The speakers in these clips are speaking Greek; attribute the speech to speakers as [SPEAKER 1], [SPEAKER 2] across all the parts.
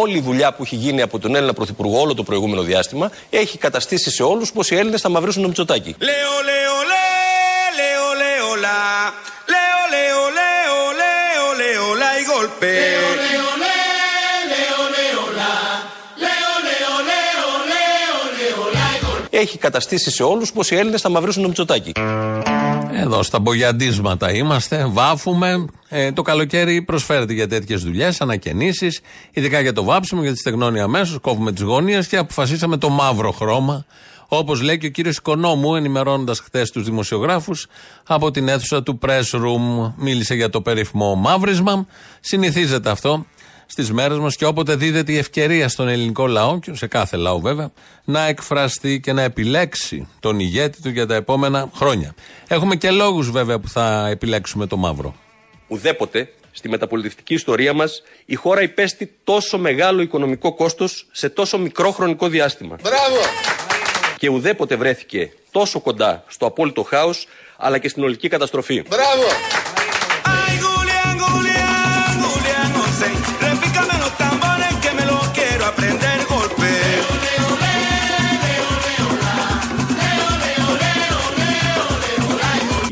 [SPEAKER 1] όλη η δουλειά που έχει γίνει από τον Έλληνα Πρωθυπουργό όλο το προηγούμενο διάστημα έχει καταστήσει σε όλους πως οι Έλληνες θα μαυρίσουν το Μητσοτάκι. Λέω, λέω, λέω, λέω, λέω, λέω, λέω, λέω, λέω, λέω, έχει καταστήσει σε όλους πως οι Έλληνες θα μαυρίσουν το Μητσοτάκι.
[SPEAKER 2] Εδώ στα μπογιαντίσματα είμαστε, βάφουμε. Ε, το καλοκαίρι προσφέρεται για τέτοιες δουλειές, ανακαινήσεις, ειδικά για το βάψιμο, γιατί στεγνώνει αμέσως, κόβουμε τις γωνίες και αποφασίσαμε το μαύρο χρώμα. Όπως λέει και ο κύριος Οικονόμου, ενημερώνοντας χθες τους δημοσιογράφους από την αίθουσα του Press Room, μίλησε για το περίφημο μαύρισμα. Συνηθίζεται αυτό στις μέρες μας και όποτε δίδεται η ευκαιρία στον ελληνικό λαό, και σε κάθε λαό βέβαια, να εκφραστεί και να επιλέξει τον ηγέτη του για τα επόμενα χρόνια. Έχουμε και λόγους βέβαια που θα επιλέξουμε το μαύρο.
[SPEAKER 1] Ουδέποτε στη μεταπολιτευτική ιστορία μας η χώρα υπέστη τόσο μεγάλο οικονομικό κόστος σε τόσο μικρό χρονικό διάστημα. Μπράβο! Και ουδέποτε βρέθηκε τόσο κοντά στο απόλυτο χάος αλλά και στην ολική καταστροφή. Μπράβο!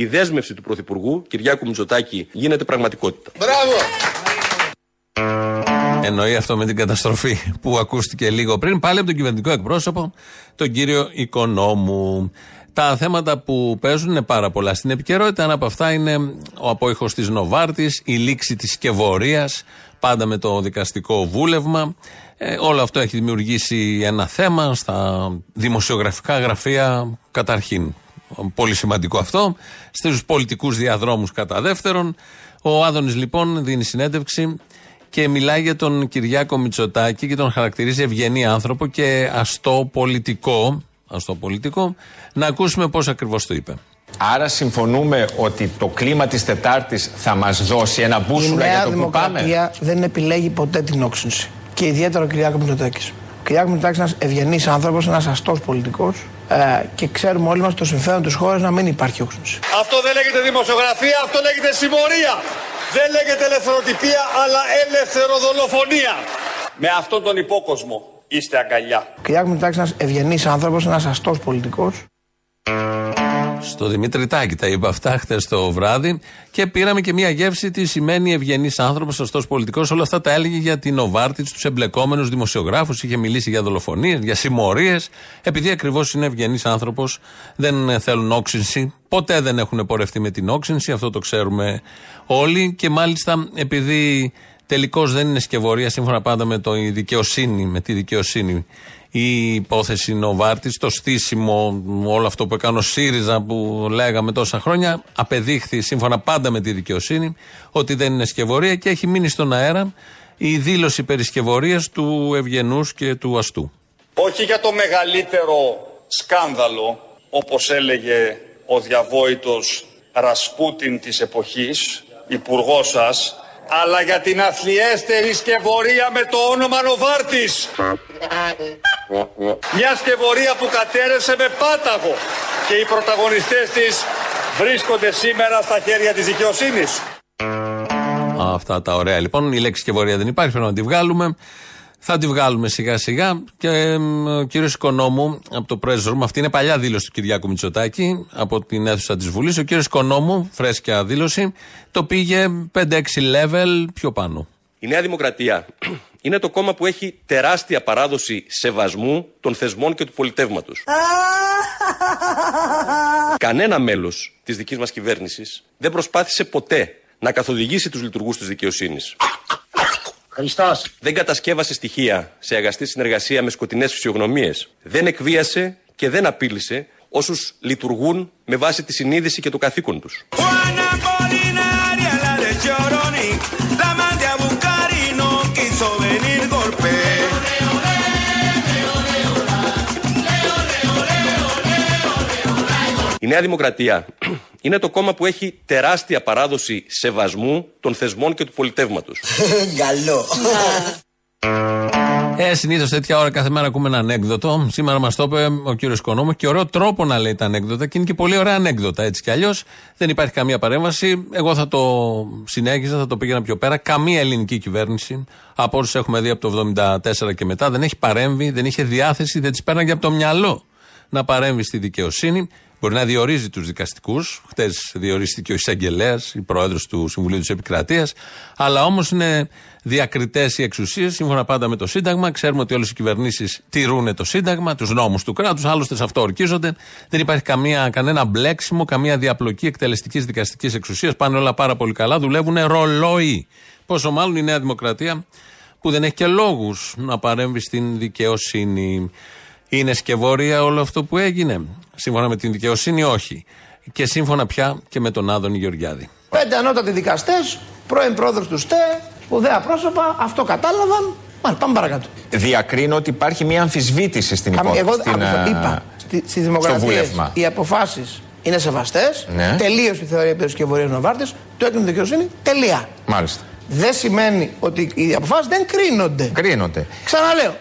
[SPEAKER 1] Δέσμευση του Πρωθυπουργού Κυριάκου Μητσοτάκη γίνεται πραγματικότητα. Μπράβο!
[SPEAKER 2] Εννοεί αυτό με την καταστροφή που ακούστηκε λίγο πριν, πάλι από τον κυβερνητικό εκπρόσωπο, τον κύριο Οικονόμου. Τα θέματα που παίζουν είναι πάρα πολλά στην επικαιρότητα. Ένα από αυτά είναι ο απόϊχος της Νοβάρτης, η λήξη της σκευωρία, πάντα με το δικαστικό βούλευμα. Ε, όλο αυτό έχει δημιουργήσει ένα θέμα στα δημοσιογραφικά γραφεία καταρχήν. Πολύ σημαντικό αυτό. Στους πολιτικούς διαδρόμους κατά δεύτερον. Ο Άδωνης λοιπόν δίνει συνέντευξη και μιλάει για τον Κυριάκο Μητσοτάκη και τον χαρακτηρίζει ευγενή άνθρωπο και αστό πολιτικό. Αστό πολιτικό. Να ακούσουμε πώς ακριβώς το είπε.
[SPEAKER 3] Άρα συμφωνούμε ότι το κλίμα της Τετάρτης θα μας δώσει ένα μπούσουλα για το που πάμε; Η
[SPEAKER 4] Δημοκρατία δεν επιλέγει ποτέ την όξυνση. Και ιδιαίτερα ο Κυριάκος Μητσοτάκης. Ο Κυριάκο Μητσοτάκης είναι ένας ευγενής άνθρωπος, ένας αστός πολιτικός ε, και ξέρουμε όλοι μας το συμφέρον της χώρας να μην υπάρχει όξυνση.
[SPEAKER 5] Αυτό δεν λέγεται δημοσιογραφία, αυτό λέγεται συμμορία. Δεν λέγεται ελευθεροτυπία, αλλά ελευθεροδολοφονία. Με αυτόν τον υπόκοσμο είστε αγκαλιά.
[SPEAKER 4] Κυριάκο Μητσοτάκη είναι ένας ευγενής άνθρωπος, ένας αστός πολιτικός.
[SPEAKER 2] Στο Δημήτρη Τάκη τα είπα αυτά χτες το βράδυ και πήραμε και μια γεύση τι σημαίνει ευγενής άνθρωπος, σωστός πολιτικός. Όλα αυτά τα έλεγε για την Οβάρτη, τους εμπλεκόμενους δημοσιογράφους. Είχε μιλήσει για δολοφονίες, για συμμορίες. Επειδή ακριβώς είναι ευγενής άνθρωπος, δεν θέλουν όξυνση. Ποτέ δεν έχουν πορευτεί με την όξυνση, αυτό το ξέρουμε όλοι. Και μάλιστα επειδή τελικώς δεν είναι σκευωρία σύμφωνα πάντα με το δικαιοσύνη, με τη δικαιοσύνη η υπόθεση Νοβάρτης, το στήσιμο, όλο αυτό που έκανε ο ΣΥΡΙΖΑ που λέγαμε τόσα χρόνια, απεδείχθη σύμφωνα πάντα με τη δικαιοσύνη ότι δεν είναι σκευωρία και έχει μείνει στον αέρα η δήλωση περί του ευγενούς και του αστού.
[SPEAKER 5] Όχι για το μεγαλύτερο σκάνδαλο, όπως έλεγε ο διαβόητος Ρασπούτιν της εποχής, υπουργός σας, αλλά για την αθλιέστερη σκευωρία με το όνομα Νοβάρτης. Μια σκευωρία που κατέρεσε με πάταγο και οι πρωταγωνιστές της βρίσκονται σήμερα στα χέρια της δικαιοσύνης.
[SPEAKER 2] Αυτά τα ωραία λοιπόν. Η λέξη σκευωρία δεν υπάρχει, πρέπει να τη βγάλουμε. Θα τη βγάλουμε σιγά σιγά. Και ο κύριος Οικονόμου από το Press Room, αυτή είναι παλιά δήλωση του Κυριάκου Μητσοτάκη από την αίθουσα της Βουλής. Ο κύριος Οικονόμου, φρέσκια δήλωση, το πήγε 5-6 level πιο πάνω.
[SPEAKER 1] Η Νέα Δημοκρατία είναι το κόμμα που έχει τεράστια παράδοση σεβασμού των θεσμών και του πολιτεύματος. Κανένα μέλος της δικής μας κυβέρνησης δεν προσπάθησε ποτέ να καθοδηγήσει τους λειτουργούς της δικαιοσύνης. Χριστός. Δεν κατασκεύασε στοιχεία σε αγαστή συνεργασία με σκοτεινές φυσιογνωμίες. Δεν εκβίασε και δεν απείλησε όσους λειτουργούν με βάση τη συνείδηση και το καθήκον τους. Η Νέα Δημοκρατία είναι το κόμμα που έχει τεράστια παράδοση σεβασμού των θεσμών και του πολιτεύματος. Καλό.
[SPEAKER 2] Ε, συνήθως τέτοια ώρα κάθε μέρα ακούμε ένα ανέκδοτο. Σήμερα μας το είπε ο κύριος Οικονόμο και ωραίο τρόπο να λέει τα ανέκδοτα και είναι και πολύ ωραία ανέκδοτα έτσι κι αλλιώς. Δεν υπάρχει καμία παρέμβαση. Εγώ θα το συνέχιζα, θα το πήγαινα πιο πέρα. Καμία ελληνική κυβέρνηση από όσου έχουμε δει από το 1974 και μετά δεν έχει παρέμβει, δεν είχε διάθεση, δεν της πέρναγε από το μυαλό να παρέμβει στη δικαιοσύνη. Μπορεί να διορίζει τους δικαστικούς. Χτες διορίστηκε ο εισαγγελέας, η πρόεδρος του Συμβουλίου της Επικρατείας. Αλλά όμως είναι διακριτές οι εξουσίες, σύμφωνα πάντα με το Σύνταγμα. Ξέρουμε ότι όλες οι κυβερνήσεις τηρούν το Σύνταγμα, τους νόμους του κράτους, άλλωστε σε αυτό ορκίζονται. Δεν υπάρχει καμία, κανένα μπλέξιμο, καμία διαπλοκή εκτελεστικής δικαστικής εξουσίας. Πάνε όλα πάρα πολύ καλά, δουλεύουν ρολόι. Πόσο μάλλον η Νέα Δημοκρατία που δεν έχει και λόγους να παρέμβει στην δικαιοσύνη. Είναι σκευόρια όλο αυτό που έγινε. Σύμφωνα με την δικαιοσύνη, όχι. Και σύμφωνα πια και με τον Άδωνη Γεωργιάδη.
[SPEAKER 4] Πέντε ανώτατοι δικαστές, πρώην πρόεδρος του ΣΤΕ, σπουδαία πρόσωπα, αυτό κατάλαβαν. Μάλιστα, πάμε παρακάτω.
[SPEAKER 3] Διακρίνω ότι υπάρχει μια αμφισβήτηση στην υπόθεση.
[SPEAKER 4] Εγώ στην, είπα, στις δημοκρατίε οι αποφάσεις είναι σεβαστές.
[SPEAKER 3] Ναι.
[SPEAKER 4] Τελείωσε η θεωρία περί σκευωρία Νοβάρτη. Το έκανε δικαιοσύνη. Τελεία.
[SPEAKER 3] Μάλιστα.
[SPEAKER 4] Δεν σημαίνει ότι οι αποφάσεις δεν κρίνονται.
[SPEAKER 3] Κρίνονται.
[SPEAKER 4] Ξαναλέω.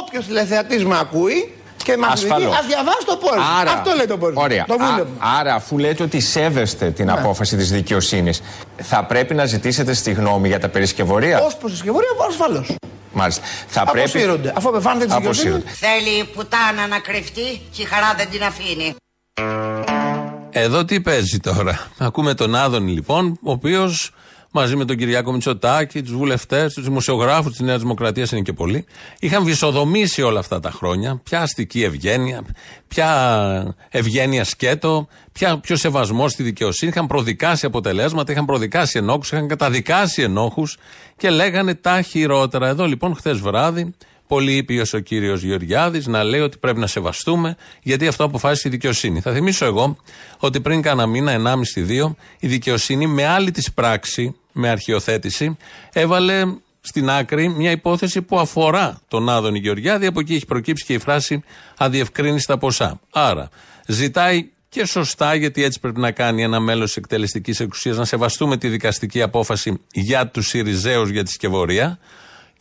[SPEAKER 4] Όποιος τηλεθεατής με ακούει και μας δει, ας διαβάσει το πόρισμα. Αυτό λέει το πόρισμα.
[SPEAKER 3] Ωραία.
[SPEAKER 4] Το
[SPEAKER 3] Α, άρα, αφού λέτε ότι σέβεστε την ναι. απόφαση της δικαιοσύνης, θα πρέπει να ζητήσετε στη γνώμη για τα περισκευωρία.
[SPEAKER 4] Ω προς συσκευωρία, ασφαλώς.
[SPEAKER 3] Μάλιστα. Θα
[SPEAKER 4] Αποσύρονται.
[SPEAKER 3] πρέπει...
[SPEAKER 4] Αφού απεφάνεται τη δικαιοσύνη.
[SPEAKER 6] Θέλει η πουτάνα να κρυφτεί και η χαρά δεν την αφήνει.
[SPEAKER 2] Εδώ τι παίζει τώρα. Ακούμε τον Άδωνη λοιπόν, ο οποίος μαζί με τον Κυριάκο Μητσοτάκη, τους βουλευτές, τους δημοσιογράφους της Νέας Δημοκρατίας είναι και πολλοί, είχαν βυσοδομήσει όλα αυτά τα χρόνια. Ποια αστική ευγένεια, ποια ευγένεια σκέτο, ποια, ποιος σεβασμός στη δικαιοσύνη. Είχαν προδικάσει αποτελέσματα, είχαν προδικάσει ενόχους, είχαν καταδικάσει ενόχους και λέγανε τα χειρότερα. Εδώ λοιπόν χθες βράδυ πολύ ήπιος ο κύριος Γεωργιάδης να λέει ότι πρέπει να σεβαστούμε, γιατί αυτό αποφάσισε η δικαιοσύνη. Θα θυμίσω εγώ ότι πριν κάνα μήνα, ενάμιση δύο, η δικαιοσύνη με άλλη της πράξη, με αρχιοθέτηση, έβαλε στην άκρη μια υπόθεση που αφορά τον Άδωνη Γεωργιάδη. Από εκεί έχει προκύψει και η φράση αδιευκρίνηστα ποσά. Άρα, ζητάει και σωστά, γιατί έτσι πρέπει να κάνει ένα μέλος τη εκτελεστικής εξουσίας, να σεβαστούμε τη δικαστική απόφαση για τους Σιριζέου για τη σκευωρία.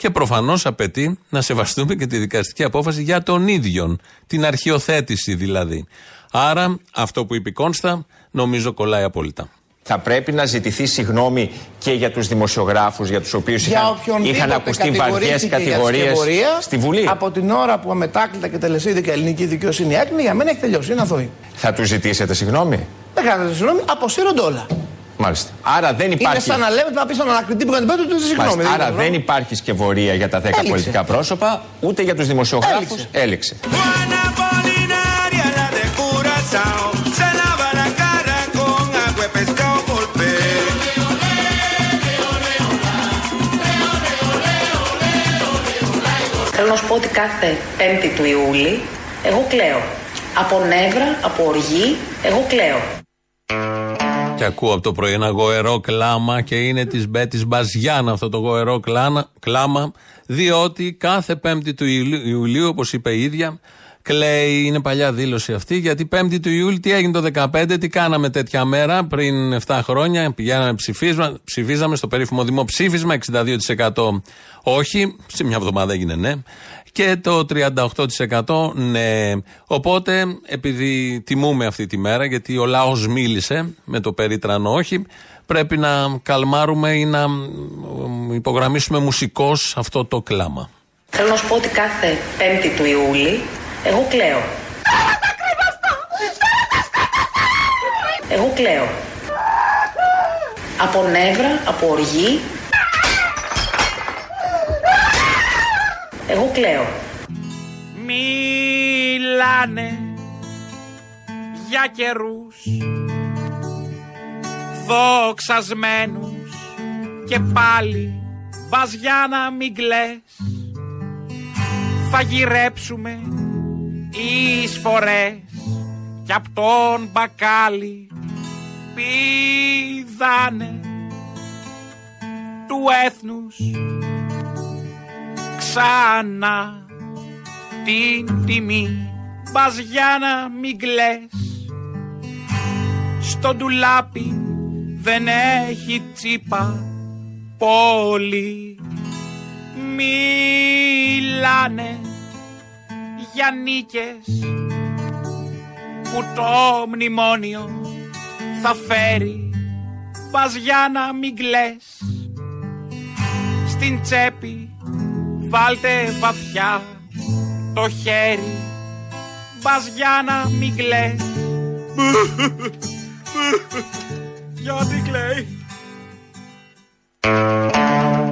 [SPEAKER 2] Και προφανώς απαιτεί να σεβαστούμε και τη δικαστική απόφαση για τον ίδιο. Την αρχιοθέτηση δηλαδή. Άρα, αυτό που είπε η Κόνστα, νομίζω κολλάει απόλυτα.
[SPEAKER 3] Θα πρέπει να ζητηθεί συγγνώμη και για τους δημοσιογράφους για τους οποίους είχαν, είχαν ακουστεί βαριές κατηγορίες στη Βουλή.
[SPEAKER 4] Από την ώρα που αμετάκλητα και τελεσίδικα ελληνική δικαιοσύνη έκνη, για μένα έχει τελειώσει. Είναι αθώη.
[SPEAKER 3] Θα τους ζητήσετε συγγνώμη.
[SPEAKER 4] Δεν χρειάζεται συγγνώμη, αποσύρονται όλα.
[SPEAKER 3] Μάλιστα. Άρα δεν υπάρχει.
[SPEAKER 4] Είναι σαν να λέμε να πει στον ανακριτή που κάνει πέτρο του συγγνώμη.
[SPEAKER 3] Άρα δεν υπάρχει σκευωρία για τα 10 Έληξε. πολιτικά πρόσωπα, ούτε για τους δημοσιογράφους. Έληξε. Έληξε.
[SPEAKER 7] Θέλω να σου πω ότι κάθε 5η του Ιούλη εγώ κλαίω. Από νεύρα, από οργή, εγώ κλαίω.
[SPEAKER 2] Και ακούω από το πρωί. Ένα γοερό κλάμα και είναι της Μπέτης Μπαζιάν αυτό το γοερό κλάμα, διότι κάθε Πέμπτη του Ιουλίου, όπως είπε η ίδια, κλαίει, είναι παλιά δήλωση αυτή, γιατί Πέμπτη του Ιούλιου τι έγινε το 2015, τι κάναμε τέτοια μέρα πριν 7 χρόνια, πηγαίναμε ψηφίσμα, ψηφίζαμε στο περίφημο δημοψήφισμα, 62% όχι, σε μια εβδομάδα έγινε ναι και το 38% ναι. Οπότε, επειδή τιμούμε αυτή τη μέρα, γιατί ο λαός μίλησε με το περίτρανο όχι, πρέπει να καλμάρουμε ή να υπογραμμίσουμε μουσικώς αυτό το κλάμα.
[SPEAKER 7] Θέλω να σου πω ότι κάθε 5η του Ιούλη εγώ κλαίω. Εγώ κλαίω. Από νεύρα, από οργή, Εγώ κλαίω.
[SPEAKER 8] Μιλάνε για καιρούς δοξασμένους και πάλι βαζιά μην κλαις θα γυρέψουμε εισφορές κι απ' τον μπακάλι πηδάνε του έθνους ξανά την τιμή. Πας για να μην κλαις. Στο ντουλάπι δεν έχει τσίπα πολύ. Μιλάνε για νίκες που το μνημόνιο θα φέρει. Πας για να μην κλαις. Στην τσέπη βάλτε βαθιά το χέρι μπας για να μην κλαις γιατί κλαίει;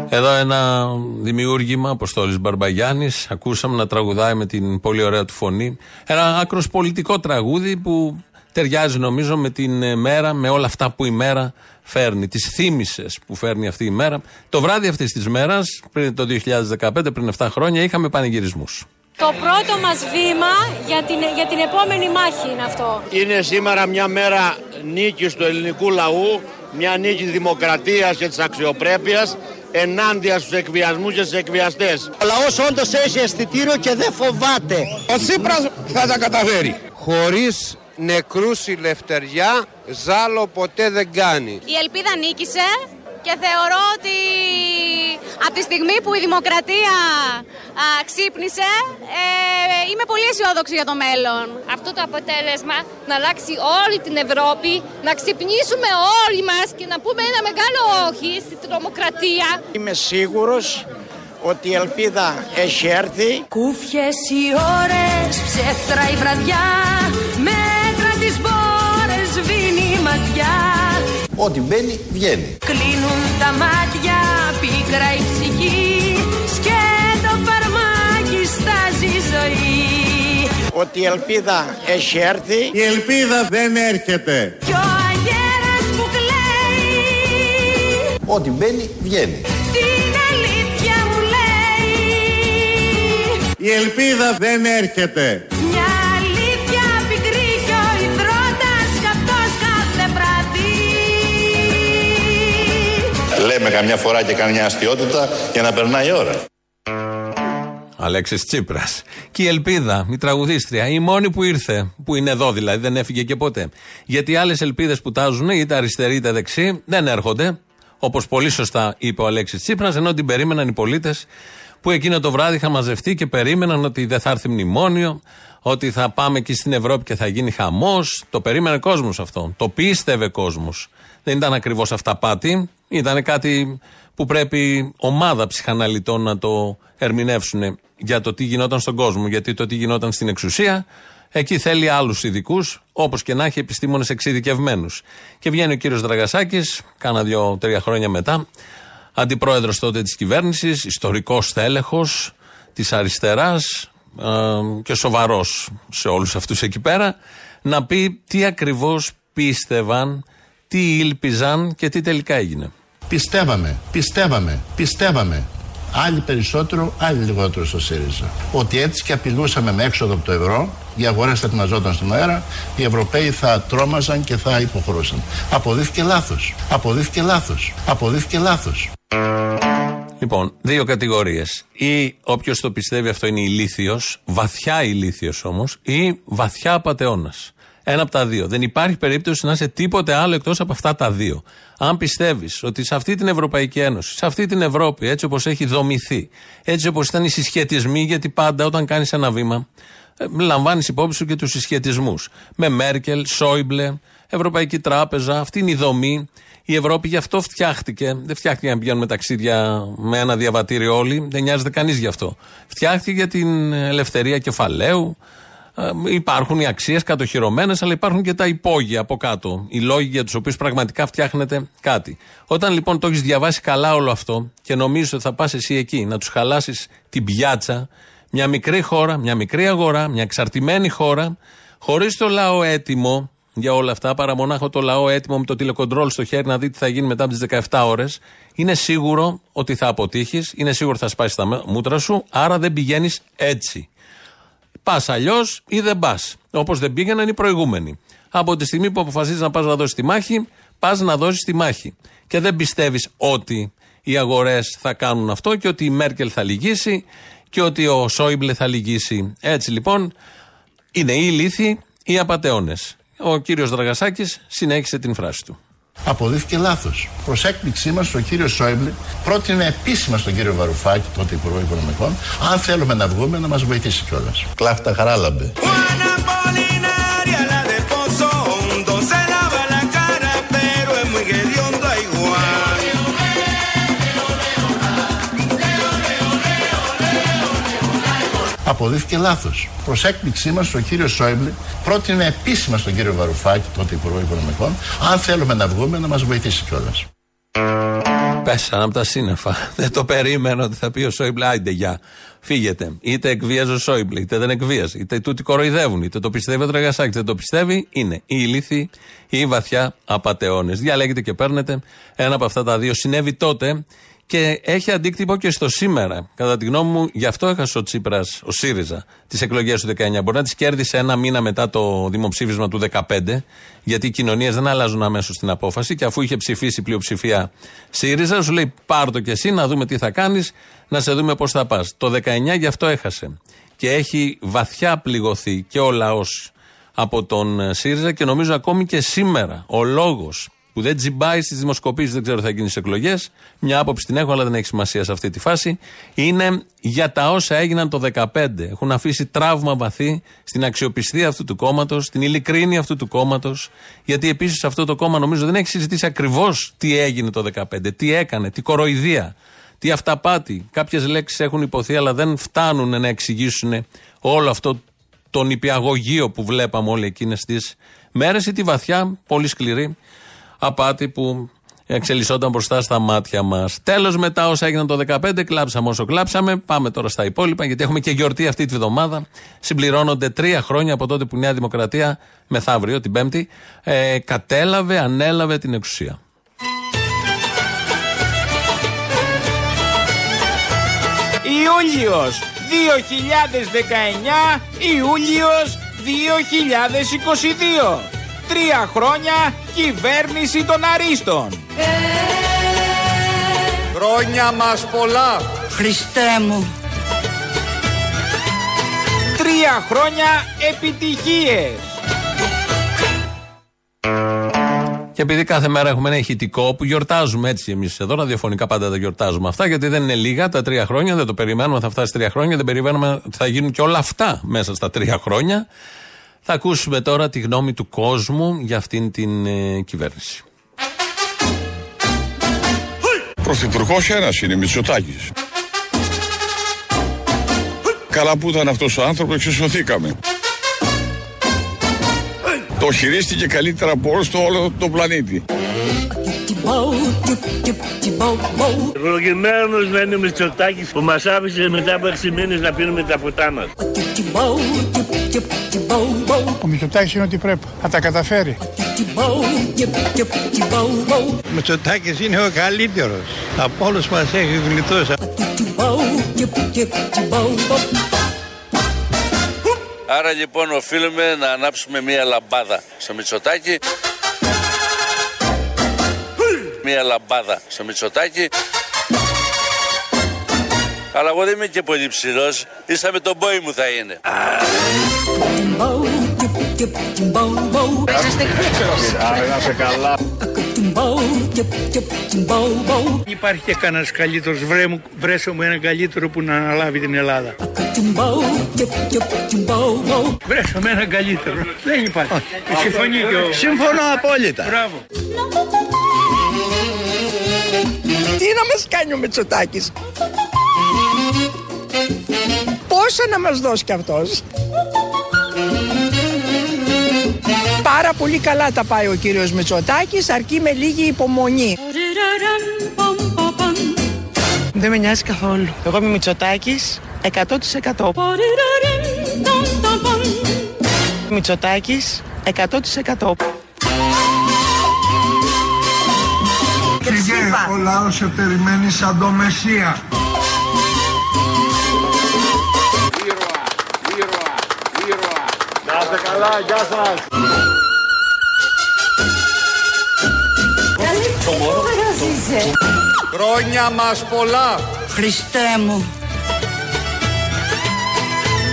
[SPEAKER 2] Εδώ ένα δημιούργημα, Αποστόλης Μπαρμπαγιάννης. Ακούσαμε να τραγουδάει με την πολύ ωραία του φωνή. Ένα άκρος πολιτικό τραγούδι που ταιριάζει νομίζω με την μέρα, με όλα αυτά που η μέρα φέρνει. Τις θύμησες που φέρνει αυτή η μέρα. Το βράδυ αυτής της μέρας, πριν το 2015, πριν 7 χρόνια, είχαμε πανηγυρισμούς.
[SPEAKER 9] Το πρώτο μας βήμα για την, για την επόμενη μάχη είναι αυτό.
[SPEAKER 10] Είναι σήμερα μια μέρα νίκης του ελληνικού λαού, μια νίκη δημοκρατίας και της αξιοπρέπειας ενάντια στους εκβιασμούς και στους εκβιαστές.
[SPEAKER 11] Ο λαός όντως έχει αισθητήριο και δεν φοβάται.
[SPEAKER 12] Ο Τσίπρας θα τα καταφέρει.
[SPEAKER 13] Χωρίς νεκρούς η λευτεριά, ζάλο ποτέ δεν κάνει.
[SPEAKER 9] Η ελπίδα νίκησε και θεωρώ ότι από τη στιγμή που η δημοκρατία α, ξύπνησε ε, είμαι πολύ αισιόδοξη για το μέλλον.
[SPEAKER 14] Αυτό το αποτέλεσμα να αλλάξει όλη την Ευρώπη, να ξυπνήσουμε όλοι μας και να πούμε ένα μεγάλο όχι στην τρομοκρατία.
[SPEAKER 11] Είμαι σίγουρος ότι η ελπίδα έχει έρθει.
[SPEAKER 15] Κούφιες οι ώρες, ψεύτρα η βραδιά, η ματιά.
[SPEAKER 16] Ό,τι μπαίνει, βγαίνει.
[SPEAKER 15] Κλείνουν τα μάτια, πίκρα η ψυχή, σκέτο φαρμάκι στάζει ζωή.
[SPEAKER 11] Ότι η ελπίδα έχει έρθει.
[SPEAKER 12] Η ελπίδα δεν έρχεται.
[SPEAKER 15] Κι ο αγέρας που κλαίει.
[SPEAKER 16] Ό,τι μπαίνει, βγαίνει.
[SPEAKER 15] Την αλήθεια μου λέει.
[SPEAKER 12] Η ελπίδα δεν έρχεται.
[SPEAKER 16] Λέμε καμιά φορά και καμιά αστείωτητα για να περνάει η ώρα.
[SPEAKER 2] Αλέξης Τσίπρας. Και η Ελπίδα, η τραγουδίστρια, η μόνη που ήρθε, που είναι εδώ δηλαδή, δεν έφυγε και ποτέ. Γιατί άλλες ελπίδες που τάζουν, είτε αριστεροί είτε δεξί, δεν έρχονται. Όπως πολύ σωστά είπε ο Αλέξης Τσίπρας, ενώ την περίμεναν οι πολίτες που εκείνο το βράδυ είχαν μαζευτεί και περίμεναν ότι δεν θα έρθει μνημόνιο, ότι θα πάμε εκεί στην Ευρώπη και θα γίνει χαμός. Το περίμενε κόσμος αυτό. Το πίστευε κόσμος. Δεν ήταν ακριβώς αυταπάτη. Ήταν κάτι που πρέπει ομάδα ψυχαναλυτών να το ερμηνεύσουν για το τι γινόταν στον κόσμο. Γιατί το τι γινόταν στην εξουσία, εκεί θέλει άλλους ειδικούς, όπως και να έχει επιστήμονες εξειδικευμένους. Και βγαίνει ο κύριος Δραγασάκης, κάνα δύο-τρία χρόνια μετά, αντιπρόεδρος τότε της κυβέρνησης, ιστορικός στέλεχος της αριστεράς και σοβαρός σε όλους αυτούς εκεί πέρα, να πει τι ακριβώς πίστευαν, τι ήλπιζαν και τι τελικά έγινε.
[SPEAKER 16] Πιστεύαμε, πιστεύαμε, πιστεύαμε. Άλλοι περισσότερο, άλλοι λιγότερο στο ΣΥΡΙΖΑ. Ότι έτσι και απειλούσαμε με έξοδο από το ευρώ, οι αγορές θα ετοιμαζόταν στον αέρα, οι Ευρωπαίοι θα τρόμαζαν και θα υποχωρούσαν. Αποδείχθηκε λάθος. Αποδείχθηκε λάθος. Αποδείχθηκε λάθος.
[SPEAKER 2] Λοιπόν, δύο κατηγορίες. Ή όποιος το πιστεύει αυτό είναι ηλίθιος, βαθιά ηλίθιος όμως, ή βαθιά απαταιώνας. Ένα από τα δύο. Δεν υπάρχει περίπτωση να είσαι τίποτε άλλο εκτός από αυτά τα δύο. Αν πιστεύεις ότι σε αυτή την Ευρωπαϊκή Ένωση, σε αυτή την Ευρώπη, έτσι όπως έχει δομηθεί, έτσι όπως ήταν οι συσχετισμοί, γιατί πάντα όταν κάνεις ένα βήμα, ε, λαμβάνεις υπόψη σου και τους συσχετισμούς. Με Μέρκελ, Σόιμπλε, Ευρωπαϊκή Τράπεζα, αυτή είναι η δομή. Η Ευρώπη γι' αυτό φτιάχτηκε. Δεν φτιάχτηκε να πηγαίνουμε ταξίδια με ένα διαβατήριο όλοι. Δεν νοιάζεται κανείς γι' αυτό. Φτιάχτηκε για την ελευθερία κεφαλαίου. Ε, υπάρχουν οι αξίες κατοχυρωμένες, αλλά υπάρχουν και τα υπόγεια από κάτω. Οι λόγοι για τους οποίους πραγματικά φτιάχνεται κάτι. Όταν λοιπόν το έχεις διαβάσει καλά όλο αυτό και νομίζεις ότι θα πας εσύ εκεί να τους χαλάσεις την πιάτσα, μια μικρή χώρα, μια μικρή αγορά, μια εξαρτημένη χώρα, χωρίς το λαό έτοιμο για όλα αυτά, παρά μονάχο το λαό έτοιμο με το τηλεκοντρόλ στο χέρι να δει τι θα γίνει μετά από τις 17 ώρες, είναι σίγουρο ότι θα αποτύχεις, είναι σίγουρο ότι θα σπάσεις τα μούτρα σου, άρα δεν πηγαίνεις έτσι. Πας αλλιώς ή δεν πας. Όπως δεν πήγαιναν οι προηγούμενοι. Από τη στιγμή που αποφασίζεις να πας να δώσεις τη μάχη, πας να δώσεις τη μάχη. Και δεν πιστεύεις ότι οι αγορές θα κάνουν αυτό και ότι η Μέρκελ θα λυγίσει και ότι ο Σόιμπλε θα λυγίσει. Έτσι λοιπόν είναι ή ηλίθιοι ή απαταιώνες. Ο κύριος Δραγασάκης συνέχισε την φράση του.
[SPEAKER 16] Αποδείχθηκε λάθος. Προς έκπληξή μας, ο κύριος Σόιμπλε πρότεινε επίσημα στον κύριο Βαρουφάκη, τότε Υπουργό Οικονομικών, αν θέλουμε να βγούμε, να μας βοηθήσει κιόλας. Κλάφτα χαράλαμπε. Αποδείχθηκε λάθος. Προς έκπληξή μας, ο κύριος Σόιμπλε πρότεινε επίσημα στον κύριο Βαρουφάκη, τότε Υπουργό Οικονομικών, αν θέλουμε να βγούμε, να μας βοηθήσει κιόλας.
[SPEAKER 2] Πέσανε από τα σύννεφα. Δεν το περίμενα ότι θα πει ο Σόιμπλε, άιντε γεια. Φύγετε. Είτε εκβίαζε ο Σόιμπλε, είτε δεν εκβίαζε. Είτε τούτοι κοροϊδεύουν, είτε το πιστεύει ο Τραγασάκη, δεν το πιστεύει. Είναι η ηλίθιοι ή η βαθιά απαταιώνες. Διαλέγετε και παίρνετε. Ένα από αυτά τα δύο συνέβη τότε και έχει αντίκτυπο και στο σήμερα. Κατά τη γνώμη μου, γι' αυτό έχασε ο Τσίπρας, ο ΣΥΡΙΖΑ, τις εκλογές του 19. Μπορεί να τις κέρδισε ένα μήνα μετά το δημοψήφισμα του 2015, γιατί οι κοινωνίες δεν αλλάζουν αμέσως την απόφαση. Και αφού είχε ψηφίσει πλειοψηφία ΣΥΡΙΖΑ, σου λέει πάρ το κι εσύ να δούμε τι θα κάνεις, να σε δούμε πώς θα πας. Το 19 γι' αυτό έχασε. Και έχει βαθιά πληγωθεί και ο λαός από τον ΣΥΡΙΖΑ και νομίζω ακόμη και σήμερα ο λόγος που δεν τζιμπάει στις δημοσκοπήσεις, δεν ξέρω τι θα γίνει στις εκλογές. Μια άποψη την έχω, αλλά δεν έχει σημασία σε αυτή τη φάση. Είναι για τα όσα έγιναν το 2015. Έχουν αφήσει τραύμα βαθύ στην αξιοπιστία αυτού του κόμματος, στην ειλικρίνη αυτού του κόμματος. Γιατί επίσης αυτό το κόμμα νομίζω δεν έχει συζητήσει ακριβώς τι έγινε το 2015, τι έκανε, τι κοροϊδία, τι αυταπάτη. Κάποιες λέξεις έχουν υποθεί, αλλά δεν φτάνουν να εξηγήσουν όλο αυτό τον υπηαγωγείο που βλέπαμε όλοι εκείνες τις μέρες ή τη βαθιά, πολύ σκληρή απάτη που εξελισσόταν μπροστά στα μάτια μας. Τέλος, μετά όσα έγιναν το 2015, κλάψαμε όσο κλάψαμε. Πάμε τώρα στα υπόλοιπα, γιατί έχουμε και γιορτή αυτή τη βδομάδα. Συμπληρώνονται τρία χρόνια από τότε που η Νέα Δημοκρατία, μεθαύριο, την Πέμπτη, ε, κατέλαβε, ανέλαβε την εξουσία.
[SPEAKER 8] Ιούλιος 2019, Ιούλιος 2022 τρία χρόνια κυβέρνηση των Αρίστων.
[SPEAKER 5] Χρόνια μας πολλά.
[SPEAKER 6] Χριστέ μου.
[SPEAKER 8] Τρία χρόνια επιτυχίες.
[SPEAKER 2] Και επειδή κάθε μέρα έχουμε ένα ηχητικό που γιορτάζουμε έτσι εμείς εδώ, ραδιοφωνικά πάντα τα γιορτάζουμε αυτά, γιατί δεν είναι λίγα τα τρία χρόνια, δεν το περιμένουμε, θα φτάσει τρία χρόνια, δεν περιμένουμε ότι θα γίνουν και όλα αυτά μέσα στα τρία χρόνια. Θα ακούσουμε τώρα τη γνώμη του κόσμου για αυτήν την ε, κυβέρνηση.
[SPEAKER 12] Πρωθυπουργός ένας είναι, Μητσοτάκης. Καλά που ήταν αυτός ο άνθρωπος, εξισωθήκαμε. Το χειρίστηκε καλύτερα από όλο το όλο το πλανήτη.
[SPEAKER 10] Ευλογημένος να είναι ο Μητσοτάκης που μας άφησε μετά από 6 μήνες να πίνουμε τα ποτά μας.
[SPEAKER 4] Ο Μητσοτάκης είναι ότι πρέπει. Θα τα καταφέρει.
[SPEAKER 11] Ο Μητσοτάκης είναι ο καλύτερος. Από όλους μας έχει γλιτώσει.
[SPEAKER 17] Άρα λοιπόν οφείλουμε να ανάψουμε μία λαμπάδα στο Μητσοτάκι μία λαμπάδα στο Μητσοτάκι. Αλλά εγώ δεν είμαι και πολύ ψηλός. Ίσα με τον μπόι μου θα είναι.
[SPEAKER 10] Να καλά.
[SPEAKER 11] Υπάρχει και κανένας καλύτερος. Βρέ μου, βρέσω μου έναν καλύτερο που να αναλάβει την Ελλάδα. Βρέσω με έναν καλύτερο. Δεν υπάρχει. Συμφωνεί και ο...
[SPEAKER 10] Συμφωνώ απόλυτα.
[SPEAKER 11] Μπράβο.
[SPEAKER 18] Τι να μας κάνει ο Μητσοτάκης. Πόσα να μας δώσει κι αυτός. Πάρα πολύ καλά τα πάει ο κύριος Μητσοτάκης, αρκεί με λίγη υπομονή.
[SPEAKER 19] Δεν με νοιάζει καθόλου. Εγώ είμαι Μητσοτάκης 100%. Μητσοτάκης 100%.
[SPEAKER 20] Ο λαός σε περιμένει σαν το Μεσσία.
[SPEAKER 10] Ήρωα, ήρωα, ήρωα. Να είστε καλά, γεια σας.
[SPEAKER 5] Χρόνια μας πολλά.
[SPEAKER 6] Χριστέ μου.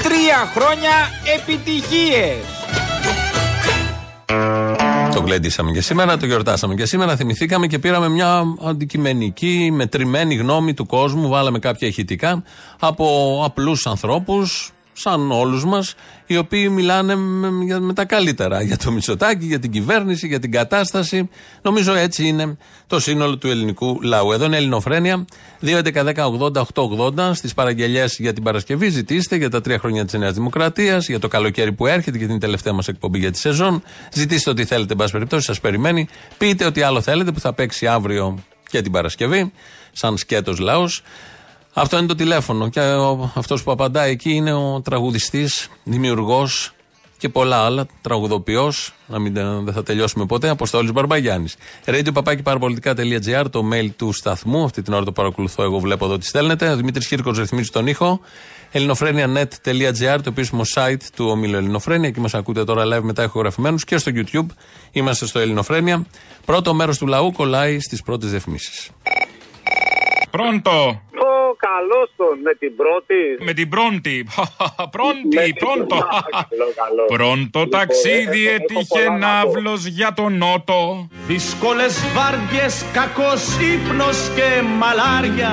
[SPEAKER 8] Τρία χρόνια επιτυχίες.
[SPEAKER 2] Το γλέντισαμε και σήμερα, το γιορτάσαμε και σήμερα. Θυμηθήκαμε και πήραμε μια αντικειμενική, μετρημένη γνώμη του κόσμου. Βάλαμε κάποια ηχητικά από απλούς ανθρώπους, σαν όλους μας, οι οποίοι μιλάνε με, με, τα καλύτερα για το Μητσοτάκι, για την κυβέρνηση, για την κατάσταση. Νομίζω έτσι είναι το σύνολο του ελληνικού λαού. Εδώ είναι Ελληνοφρένια. 2.11.10.80.880 στις παραγγελίε για την Παρασκευή. Ζητήστε για τα τρία χρόνια της Νέας Δημοκρατίας, για το καλοκαίρι που έρχεται και την τελευταία μας εκπομπή για τη σεζόν. Ζητήστε ό,τι θέλετε, εν πάση περιπτώσει, σας περιμένει. Πείτε ό,τι άλλο θέλετε που θα παίξει αύριο και την Παρασκευή, σαν σκέτος λαός. Αυτό είναι το τηλέφωνο. Και αυτός που απαντάει εκεί είναι ο τραγουδιστής, δημιουργός και πολλά άλλα. Τραγουδοποιός, να μην δεν θα τελειώσουμε ποτέ. Αποστόλης Μπαρμπαγιάννης. Radio το mail του σταθμού. Αυτή την ώρα το παρακολουθώ. Εγώ βλέπω εδώ τι στέλνετε. Ο Δημήτρης Χίρκο ρυθμίζει τον ήχο. ελληνοφρένια.net.gr, το επίσημο site του ομίλου Ελληνοφρένια. Εκεί μας ακούτε τώρα live μετά ηχογραφημένους και στο YouTube. Είμαστε στο Ελληνοφρένια. Πρώτο μέρος του λαού κολλάει στις πρώτες διαφημίσεις.
[SPEAKER 11] Πρώτο!
[SPEAKER 21] Καλό τον με την πρώτη.
[SPEAKER 11] Με την πρώτη. Πρώτη, πρώτο. Πρώτο ταξίδι έτυχε ναύλος για τον Νότο.
[SPEAKER 22] Δύσκολε βάρδιες, κακός ύπνος και μαλάρια.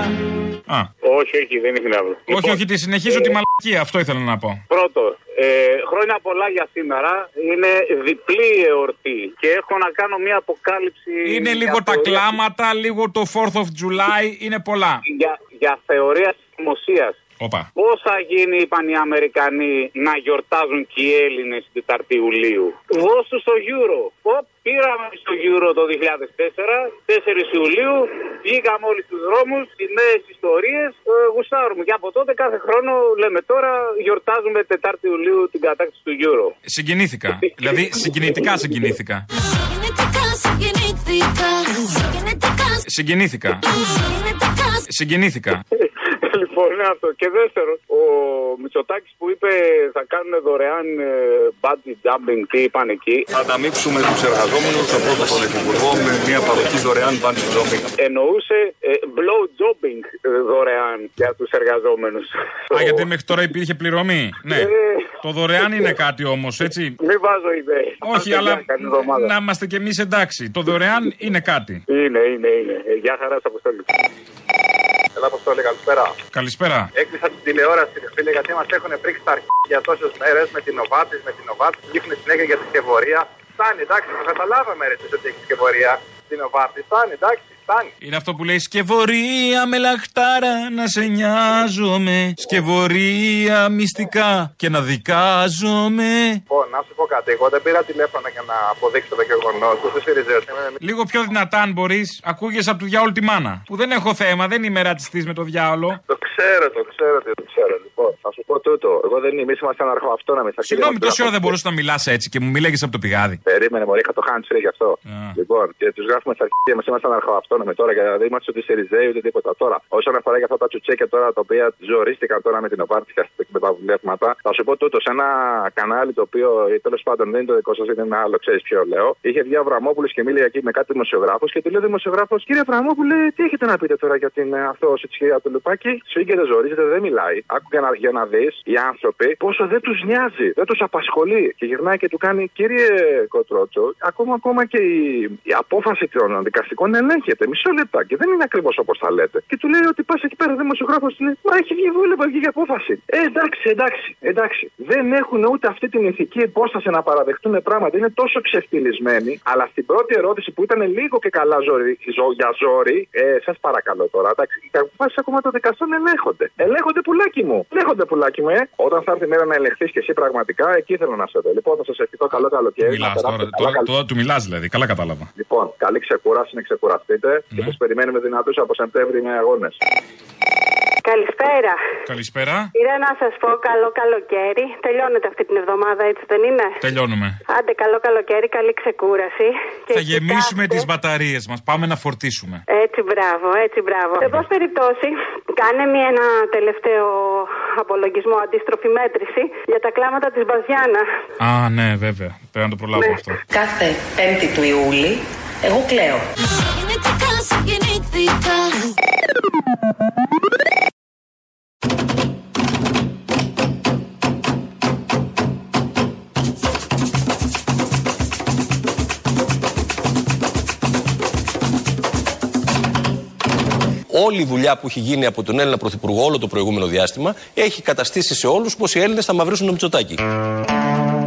[SPEAKER 21] Α. Όχι, όχι, δεν έχει ναύλο.
[SPEAKER 11] Όχι, όχι, τη συνεχίζω τη μαλακία, αυτό ήθελα να πω.
[SPEAKER 21] Πρώτο, ε, χρόνια πολλά για σήμερα. Είναι διπλή εορτή και έχω να κάνω μια αποκάλυψη.
[SPEAKER 11] Είναι λίγο τα κλάματα, λίγο το 4th of July, είναι πολλά.
[SPEAKER 21] Για, για θεωρία δημοσίας.
[SPEAKER 11] Πώς
[SPEAKER 21] θα γίνει, είπαν οι Αμερικανοί, να γιορτάζουν και οι Έλληνες την Τετάρτη Ιουλίου. Δώσ' τους στο Euro. Οπ, πήραμε στο Euro το 2004, 4 Ιουλίου, βγήκαμε όλοι στους δρόμους, τι νέες ιστορίες, ε, γουστάρουμε. Και από τότε κάθε χρόνο λέμε τώρα γιορτάζουμε Τετάρτη Ιουλίου την κατάκτηση του Euro.
[SPEAKER 11] Συγκινήθηκα. δηλαδή συγκινητικά συγκινήθηκα. Συγκινήθηκα. Συγκινήθηκα.
[SPEAKER 21] Λοιπόν, είναι αυτό. Και δεύτερο, ο Μητσοτάκης που είπε θα κάνουν δωρεάν budget jumping, τι είπαν εκεί.
[SPEAKER 5] Θα ανταμείψουμε τους εργαζόμενους από πρώτο τον Υφυπουργό με μια παροχή δωρεάν budget jumping.
[SPEAKER 21] Εννοούσε ε, blow jobbing ε, δωρεάν για τους εργαζόμενους.
[SPEAKER 11] Α, γιατί μέχρι τώρα υπήρχε πληρωμή; Ναι. Ε, το δωρεάν είναι κάτι όμως, έτσι;
[SPEAKER 21] Μην βάζω ιδέες.
[SPEAKER 11] Όχι, αλλά να είμαστε κι εμείς εντάξει. Το δωρεάν είναι κάτι.
[SPEAKER 21] Είναι, είναι, είναι. Γεια χαρά, Αποστόλη. Ελά, Αποστόλη, καλησπέρα.
[SPEAKER 11] Καλησπέρα.
[SPEAKER 21] Έκλεισα την τηλεόραση, φίλε, γιατί μας έχουν πρίξει τα για τόσες μέρες με την Οβάτης, με την Οβάτη. Δείχνει συνέχεια για τη σκευωρία. Φτάνει, εντάξει, το καταλάβαμε ρε, ότι έχει σκευωρία. Την Οβάτη, φτάνει, εντάξει.
[SPEAKER 11] Είναι αυτό που λέει Σκευωρία με λαχτάρα να σε νοιάζομαι. Σκευωρία μυστικά και να δικάζομαι.
[SPEAKER 21] Λοιπόν, να σου πω κάτι. Εγώ δεν πήρα τηλέφωνο για να αποδείξω το γεγονό.
[SPEAKER 11] Λίγο πιο δυνατά, αν μπορείς, ακούγε από του διάολου τη μάνα. Που δεν έχω θέμα, δεν είμαι ρατσιστής με το διάολο.
[SPEAKER 21] Το ξέρω, το ξέρω, το ξέρω. Λοιπόν, θα σου πω τούτο. Εγώ δεν είμαι, εμεί είμαστε αναρχοαυτόνομοι.
[SPEAKER 11] Συγγνώμη, τόση ώρα δεν μπορούσες να μιλάς έτσι και μου μίλαγε από το πηγάδι.
[SPEAKER 21] Περίμενε, Μωρή, είχα το χάντσρι γι' αυτό. Λοιπόν, και τους γράφουμε στα αρχεία μας, είμαστε αναρχοαυτόνομοι τώρα, γιατί δεν είμαστε ούτε σε ριζέοι ούτε τίποτα. Τώρα, όσον αφορά για αυτά τα τσουτσέκια τώρα τα οποία ζορίστηκαν τώρα με την Οβάρτη και με τα βουλεύματα, θα σου πω τούτο σε ένα κανάλι το οποίο τέλος πάντων δεν είναι το δικό σας, είναι ένα άλλο, ξέρεις ποιο λέω. Είχε βγει Αβραμόπουλος και μίλησε εκεί με κάτι δημοσιογράφο και του λέει δημοσιογράφος, κύριε Αβραμόπουλε, τι έχετε να πείτε τώρα για την ε, αυτόωση τη κυρία του Λουπάκη; Σφίγγεται, ζορίζεται, δεν μιλάει. Άκου για να, για να δεις οι άνθρωποι πόσο δεν τους νοιάζει, δεν τους απασχολεί. Και γυρνάει και του κάνει, κύριε Κοτρότσο, ακόμα, ακόμα και η, η απόφαση των δικαστικών ελέγχεται. Μισό λεπτάκι, δεν είναι ακριβώς όπως θα λέτε. Και του λέει ότι πας εκεί πέρα δημοσιογράφος του λέει, Μα έχει βγει βούλευα, βγει για απόφαση. Ε, εντάξει, εντάξει, εντάξει. Δεν έχουν ούτε αυτή την ηθική υπόσταση να παραδεχτούν πράγματα. Είναι τόσο ξεφτυλισμένοι. Αλλά στην πρώτη ερώτηση που ήταν λίγο και καλά ζόρι, ζω, για ζόρι, ε, σας παρακαλώ τώρα, εντάξει, οι αποφάσεις ακόμα των δικαστών ελέγχονται. Ελέγχονται πουλάκι μου. Ελέγχονται πουλάκι μου, ε. Όταν θα έρθει η μέρα να ελεγχθείς και εσύ πραγματικά, εκεί θέλω να σε δω. Λοιπόν, θα σας ευχηθώ καλό καλοκαίρι.
[SPEAKER 11] Μιλάς τώρα, τώρα, τώρα, του μιλάς δηλαδή, καλά κατάλαβα.
[SPEAKER 21] Λοιπόν, καλή ξεκουράση να ξεκουραστείτε και ναι. σα περιμένουμε δυνατούς από Σεπτέμβρη με αγώνες.
[SPEAKER 23] Καλησπέρα.
[SPEAKER 11] Καλησπέρα.
[SPEAKER 23] Ήρθα να σας πω καλό καλοκαίρι. Τελειώνεται αυτή την εβδομάδα, έτσι δεν είναι;
[SPEAKER 11] Τελειώνουμε.
[SPEAKER 23] Άντε, καλό καλοκαίρι, καλή ξεκούραση.
[SPEAKER 11] Θα γεμίσουμε τις μπαταρίες μας. Πάμε να φορτίσουμε.
[SPEAKER 23] Έτσι, μπράβο, έτσι, μπράβο. Σε πάση περιπτώσει, κάνε μια ένα τελευταίο απολογισμό, αντίστροφη μέτρηση για τα κλάματα της Μπαζιάνα.
[SPEAKER 11] Α, ναι, βέβαια. Πρέπει να το προλάβω ναι. αυτό.
[SPEAKER 7] Κάθε 5η του Ιούλη, εγώ κλαίω.
[SPEAKER 24] όλη η δουλειά που έχει γίνει από τον Έλληνα Πρωθυπουργό όλο το προηγούμενο διάστημα έχει καταστήσει σε όλους πως οι Έλληνες θα μαυρίσουν το Μητσοτάκι.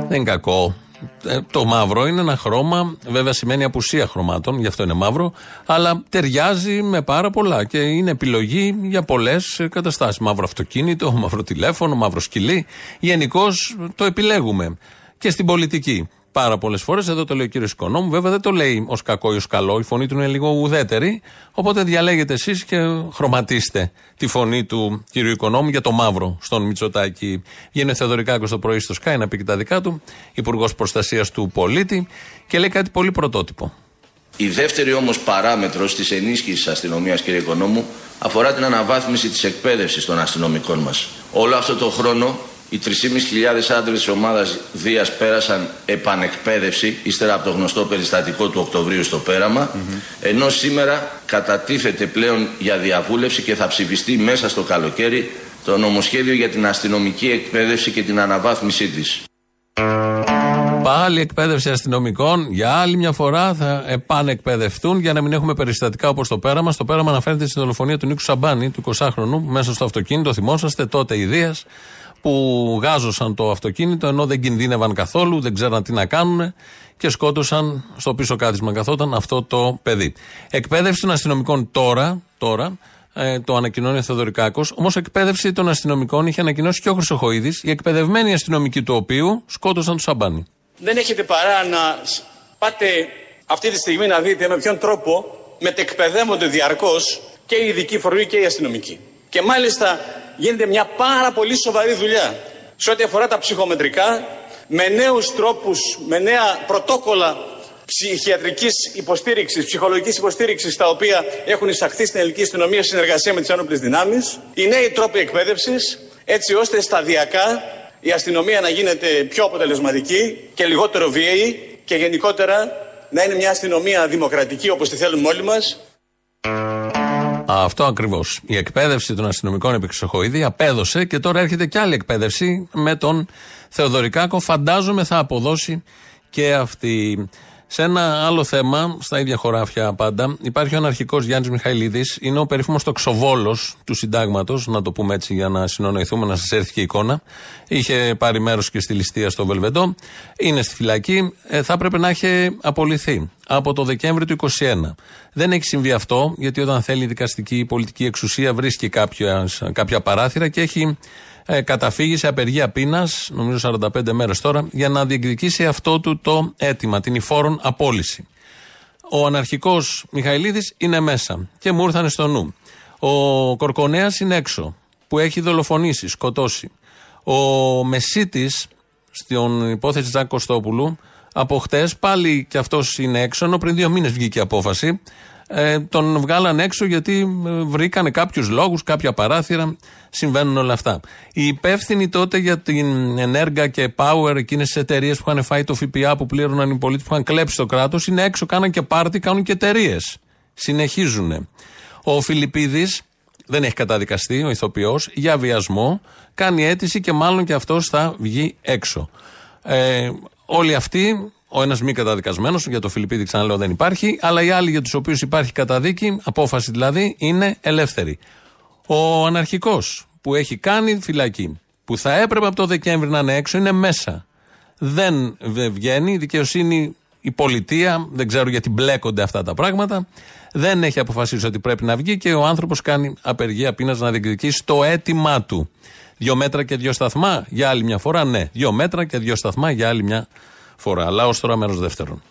[SPEAKER 2] Δεν κακό. Ε, το μαύρο είναι ένα χρώμα, βέβαια σημαίνει απουσία χρωμάτων, γι' αυτό είναι μαύρο, αλλά ταιριάζει με πάρα πολλά και είναι επιλογή για πολλές καταστάσεις. Μαύρο αυτοκίνητο, μαύρο τηλέφωνο, μαύρο σκυλί. Γενικώς το επιλέγουμε. Και στην πολιτική. Πάρα πολλές φορές, εδώ το λέει ο κύριος Οικονόμου, βέβαια δεν το λέει ως κακό ή ως καλό, η φωνή του είναι λίγο ουδέτερη. Οπότε διαλέγετε εσείς και χρωματίστε τη φωνή του κύριου Οικονόμου για το μαύρο στον Μητσοτάκη. Βγαίνει ο Θεοδωρικάκος το πρωί στο Sky να πει και τα δικά του, Υπουργός Προστασίας του Πολίτη και λέει κάτι πολύ πρωτότυπο.
[SPEAKER 25] Η δεύτερη όμως παράμετρος της ενίσχυσης αστυνομίας, κύριε Οικονόμου, αφορά την αναβάθμιση της εκπαίδευσης των αστυνομικών μας. Όλο αυτό το χρόνο οι 3.500 άντρες της ομάδας Δίας πέρασαν επανεκπαίδευση ύστερα από το γνωστό περιστατικό του Οκτωβρίου στο πέραμα ενώ σήμερα κατατίθεται πλέον για διαβούλευση και θα ψηφιστεί μέσα στο καλοκαίρι το νομοσχέδιο για την αστυνομική εκπαίδευση και την αναβάθμισή της.
[SPEAKER 2] Πάλι εκπαίδευση αστυνομικών. Για άλλη μια φορά θα επανεκπαιδευτούν για να μην έχουμε περιστατικά όπως το πέραμα. Στο πέραμα αναφέρεται στη δολοφονία του Νίκου Σαμπάνη, του 20χρονου, μέσα στο αυτοκίνητο. Θυμόσαστε τότε η Δίας που γάζωσαν το αυτοκίνητο ενώ δεν κινδύνευαν καθόλου, δεν ξέραν τι να κάνουν και σκότωσαν στο πίσω κάθισμα καθόταν αυτό το παιδί. Εκπαίδευση των αστυνομικών τώρα, τώρα ε, το ανακοινώνει ο Θεοδωρικάκος. Όμως, εκπαίδευση των αστυνομικών είχε ανακοινώσει και ο Χρυσοχοίδης, οι εκπαιδευμένοι αστυνομικοί του οποίου σκότωσαν του Σαμπάνι.
[SPEAKER 26] Δεν έχετε παρά να πάτε αυτή τη στιγμή να δείτε με ποιον τρόπο μετεκπαιδεύονται διαρκώς και οι ειδικοί φορεί και οι αστυνομικοί. Και μάλιστα γίνεται μια πάρα πολύ σοβαρή δουλειά σε ό,τι αφορά τα ψυχομετρικά, με νέους τρόπους, με νέα πρωτόκολλα ψυχιατρικής υποστήριξης, ψυχολογικής υποστήριξης, τα οποία έχουν εισαχθεί στην ελληνική αστυνομία σε συνεργασία με τις άνοπλες δυνάμεις, οι νέοι τρόποι εκπαίδευσης, έτσι ώστε σταδιακά η αστυνομία να γίνεται πιο αποτελεσματική και λιγότερο βίαιη και γενικότερα να είναι μια αστυνομία δημοκρατική όπως τη θέλουμε όλοι μας.
[SPEAKER 2] Αυτό ακριβώς. Η εκπαίδευση των αστυνομικών επί Χρυσοχοίδη απέδωσε και τώρα έρχεται και άλλη εκπαίδευση με τον Θεοδωρικάκο. Φαντάζομαι θα αποδώσει και αυτή. Σε ένα άλλο θέμα, στα ίδια χωράφια πάντα, υπάρχει ο αναρχικός Γιάννης Μιχαηλίδης. Είναι ο περίφημος τοξοβόλος του συντάγματος, να το πούμε έτσι για να συνονοηθούμε, να σας έρθει και η εικόνα. Είχε πάρει μέρος και στη ληστεία στο Βελβεντό. Είναι στη φυλακή. Ε, θα έπρεπε να έχει απολυθεί από το Δεκέμβριο του 2021. Δεν έχει συμβεί αυτό, γιατί όταν θέλει η δικαστική η πολιτική εξουσία βρίσκει κάποια, κάποια παράθυρα και έχει ε, καταφύγει σε απεργία πείνας, νομίζω 45 μέρες τώρα, για να διεκδικήσει αυτό του το αίτημα, την υφόρον απόλυση. Ο αναρχικός Μιχαηλίδης είναι μέσα και μου ήρθαν στο νου. Ο Κορκονέας είναι έξω, που έχει δολοφονήσει, σκοτώσει. Ο Μεσίτης, στην υπόθεση Τζάκ Κωστόπουλου, από χτες πάλι κι αυτός είναι έξω, ενώ πριν δύο μήνες βγήκε η απόφαση. Ε, τον βγάλαν έξω γιατί ε, βρήκανε κάποιους λόγους, κάποια παράθυρα. Συμβαίνουν όλα αυτά. Οι υπεύθυνοι τότε για την Ενέργα και Power, εκείνες τις εταιρείες που είχαν φάει το ΦΠΑ που πλήρωναν οι πολίτες που είχαν κλέψει το κράτος, είναι έξω, κάναν και πάρτι, κάνουν και εταιρείες. Συνεχίζουν. Ο Φιλιππίδης δεν έχει καταδικαστεί, ο ηθοποιός, για βιασμό. Κάνει αίτηση και μάλλον και αυτός θα βγει έξω. Ε, όλοι αυτοί ο ένας μη καταδικασμένος, για το Φιλιππίδη ξαναλέω δεν υπάρχει, αλλά οι άλλοι για τους οποίους υπάρχει καταδίκη, απόφαση δηλαδή, είναι ελεύθεροι. Ο αναρχικός που έχει κάνει φυλακή, που θα έπρεπε από το Δεκέμβρη να είναι έξω, είναι μέσα. Δεν βγαίνει, η δικαιοσύνη, η πολιτεία, δεν ξέρω γιατί μπλέκονται αυτά τα πράγματα, δεν έχει αποφασίσει ότι πρέπει να βγει και ο άνθρωπος κάνει απεργία πείνας να διεκδικήσει το αίτημά του. Δύο μέτρα και δύο σταθμά για άλλη μια φορά, ναι. Δύο μέτρα και δύο σταθμά για άλλη μια φορά. Αλλά ω τώρα μέρος δεύτερον.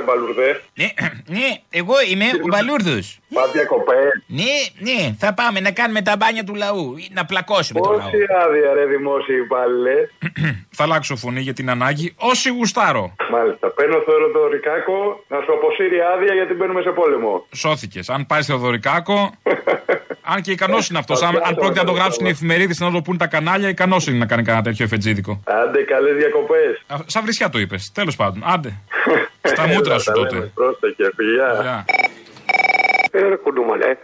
[SPEAKER 27] Έλα ρε Μπαλουρδέ.
[SPEAKER 8] Ναι, ναι, εγώ είμαι ο Μπαλούρδος.
[SPEAKER 27] Πάτε διακοπές.
[SPEAKER 8] Ναι, ναι, θα πάμε να κάνουμε τα μπάνια του λαού. Να πλακώσουμε το λαό.
[SPEAKER 27] Πόση άδεια ρε δημόσιοι υπάλληλε.
[SPEAKER 11] θα αλλάξω φωνή για την ανάγκη. Όσοι γουστάρω.
[SPEAKER 27] Μάλιστα. Παίρνω Θεοδωρικάκο να σου αποσύρει άδεια γιατί μπαίνουμε σε πόλεμο.
[SPEAKER 11] Σώθηκες. Αν πάει Θεοδωρικάκο. αν και ικανός είναι αυτός. Αν, αν πρόκειται να το γράψουν οι εφημερίδες να το πούν τα κανάλια, ικανός είναι να κάνει κανένα τέτοιο εφετζίδικο.
[SPEAKER 27] Άντε, καλές διακοπές.
[SPEAKER 11] Σαν βρισιά το είπες. Τέλος πάντων. Άντε. Στα μούτρα σου τότε.
[SPEAKER 27] Πρόσεχε, φιλιά.